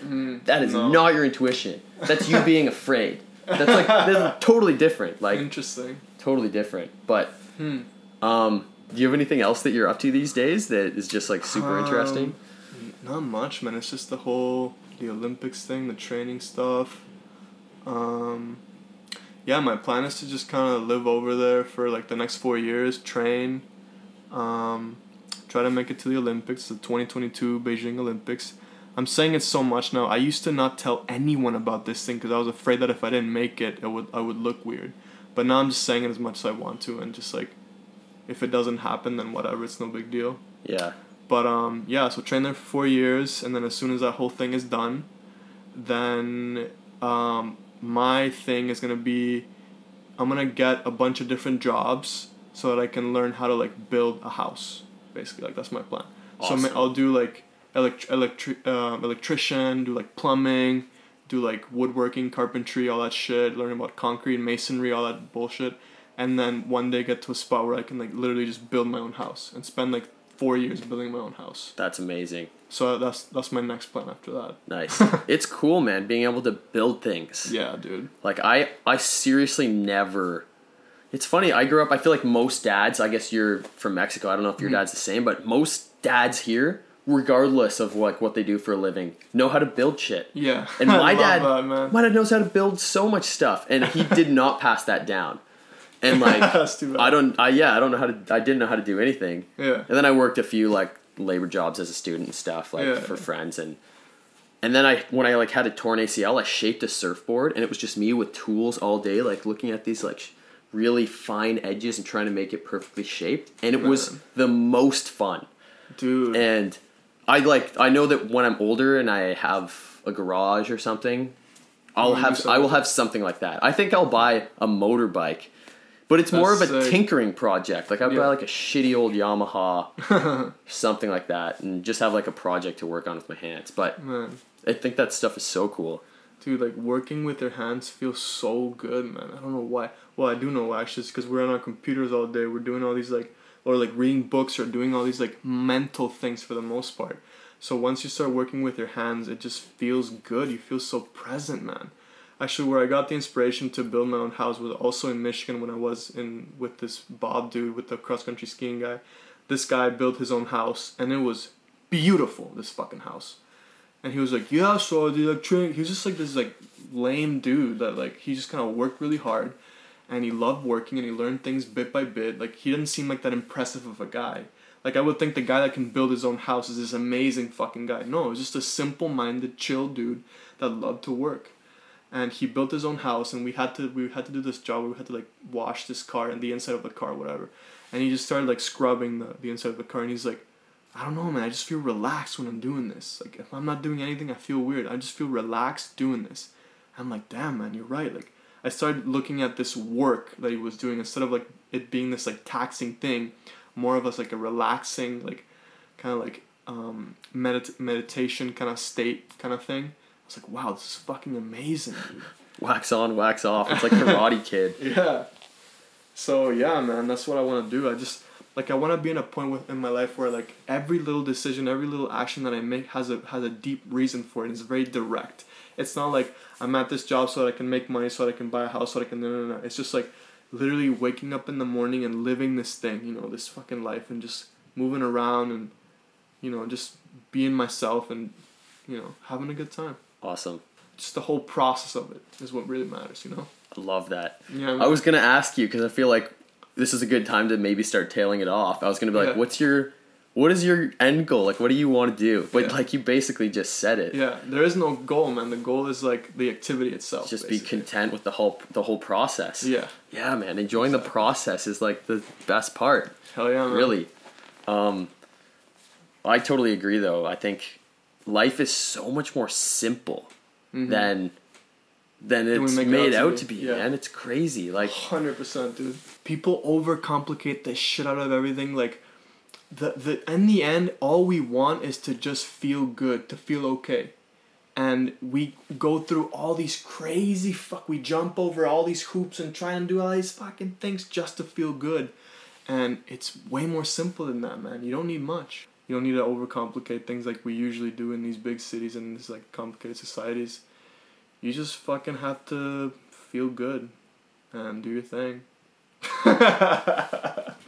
that is no. not your intuition that's you being afraid that's like that's totally different like Interesting. totally different but Hmm. um do you have anything else that you're up to these days that is just like super Um, interesting Not much, man. It's just the whole the Olympics thing, the training stuff. Um, yeah, my plan is to just kind of live over there for like the next four years, train, um, try to make it to the Olympics, the 2022 Beijing Olympics. I'm saying it so much now. I used to not tell anyone about this thing because I was afraid that if I didn't make it, it would I would look weird. But now I'm just saying it as much as I want to, and just like, if it doesn't happen, then whatever. It's no big deal. yeah But um, yeah, so train there for four years, and then as soon as that whole thing is done, then um, my thing is gonna be, I'm gonna get a bunch of different jobs so that I can learn how to like build a house. Basically, like that's my plan. So Awesome. ma- I'll do like elect- electri- um, electrician, do like plumbing, do like woodworking, carpentry, all that shit. Learn about concrete, masonry, all that bullshit, and then one day get to a spot where I can like literally just build my own house and spend like four years building my own house. that's amazing So that's that's my next plan after that. nice it's cool man being able to build things Yeah, dude. Like I I seriously never It's funny, I grew up I feel like most dads, I guess you're from Mexico, I don't know if your Mm-hmm. dad's the same, but most dads here, regardless of like what they do for a living, know how to build shit. Yeah. And my dad that, man. my dad knows how to build so much stuff and he did not pass that down. And like That's too bad. I don't I yeah, I don't know how to I didn't know how to do anything. Yeah. And then I worked a few like labor jobs as a student and stuff, like Yeah. for friends and and then I when I like had a torn ACL, I shaped a surfboard and it was just me with tools all day, like looking at these like really fine edges and trying to make it perfectly shaped. And it was the most fun. Dude. And I like I know that when I'm older and I have a garage or something, I'll have I will have something like that. I think I'll buy a motorbike. But it's more That's of a sick. tinkering project. Like I'd Yeah. buy like a shitty old Yamaha, something like that, and just have like a project to work on with my hands. But Man, I think that stuff is so cool. dude, like working with your hands feels so good, man. I don't know why. Well, I do know why. Actually, because we're on our computers all day. We're doing all these like, or like reading books or doing all these like mental things for the most part. So once you start working with your hands, it just feels good. You feel so present, man. Actually, where I got the inspiration to build my own house was also in Michigan when I was in with this Bob dude with the cross country skiing guy. This guy built his own house, and it was beautiful. This fucking house. And he was like, yeah, so like training. He was just like this like lame dude that like he just kind of worked really hard, and he loved working and he learned things bit by bit. Like he didn't seem like that impressive of a guy. Like I would think the guy that can build his own house is this amazing fucking guy. No, it was just a simple-minded, chill dude that loved to work. And he built his own house, and we had to we had to do this job we had to like wash this car and the inside of the car, whatever. And he just started like scrubbing the, the inside of the car, and he's like, I don't know, man. I just feel relaxed when I'm doing this. Like if I'm not doing anything, I feel weird. I just feel relaxed doing this. I'm like, damn, man, you're right. Like I started looking at this work that he was doing instead of like it being this like taxing thing, more of us like a relaxing, like kind of like um medit- meditation kind of state kind of thing. Was like, wow, this is fucking amazing, dude. Wax on, wax off. It's like Karate Kid. Yeah. So yeah, man, that's what I want to do. I just like I want to be in a point with, in my life where like every little decision, every little action that I make has a has a deep reason for it. It's very direct. It's not like I'm at this job so that I can make money, so that I can buy a house, so that I can no no no. It's just like literally waking up in the morning and living this thing, you know, this fucking life, and just moving around and you know just being myself and you know having a good time. Awesome. Just the whole process of it is what really matters, you know. I love that. Yeah. I was gonna ask you because I feel like this is a good time to maybe start tailing it off. I was gonna be like, Yeah. "What's your, what is your end goal? Like, what do you want to do?" But Yeah. like you basically just said it. Yeah, there is no goal, man. The goal is like the activity itself. Just be content with the whole the whole process. Yeah, Yeah, man. Enjoying the process is like the best part. hell yeah, man. Really. Um, I totally agree, though. I think life is so much more simple than than Mm-hmm. we it's made out out to be, yeah. Man, it's crazy. Like, Hundred percent, dude. People overcomplicate the shit out of everything. Like, the the in the end, all we want is to just feel good, to feel okay, and we go through all these crazy fuck. We jump over all these hoops and try and do all these fucking things just to feel good, and it's way more simple than that, man. You don't need much. You don't need to overcomplicate things like we usually do in these big cities and these like complicated societies. You just fucking have to feel good and do your thing.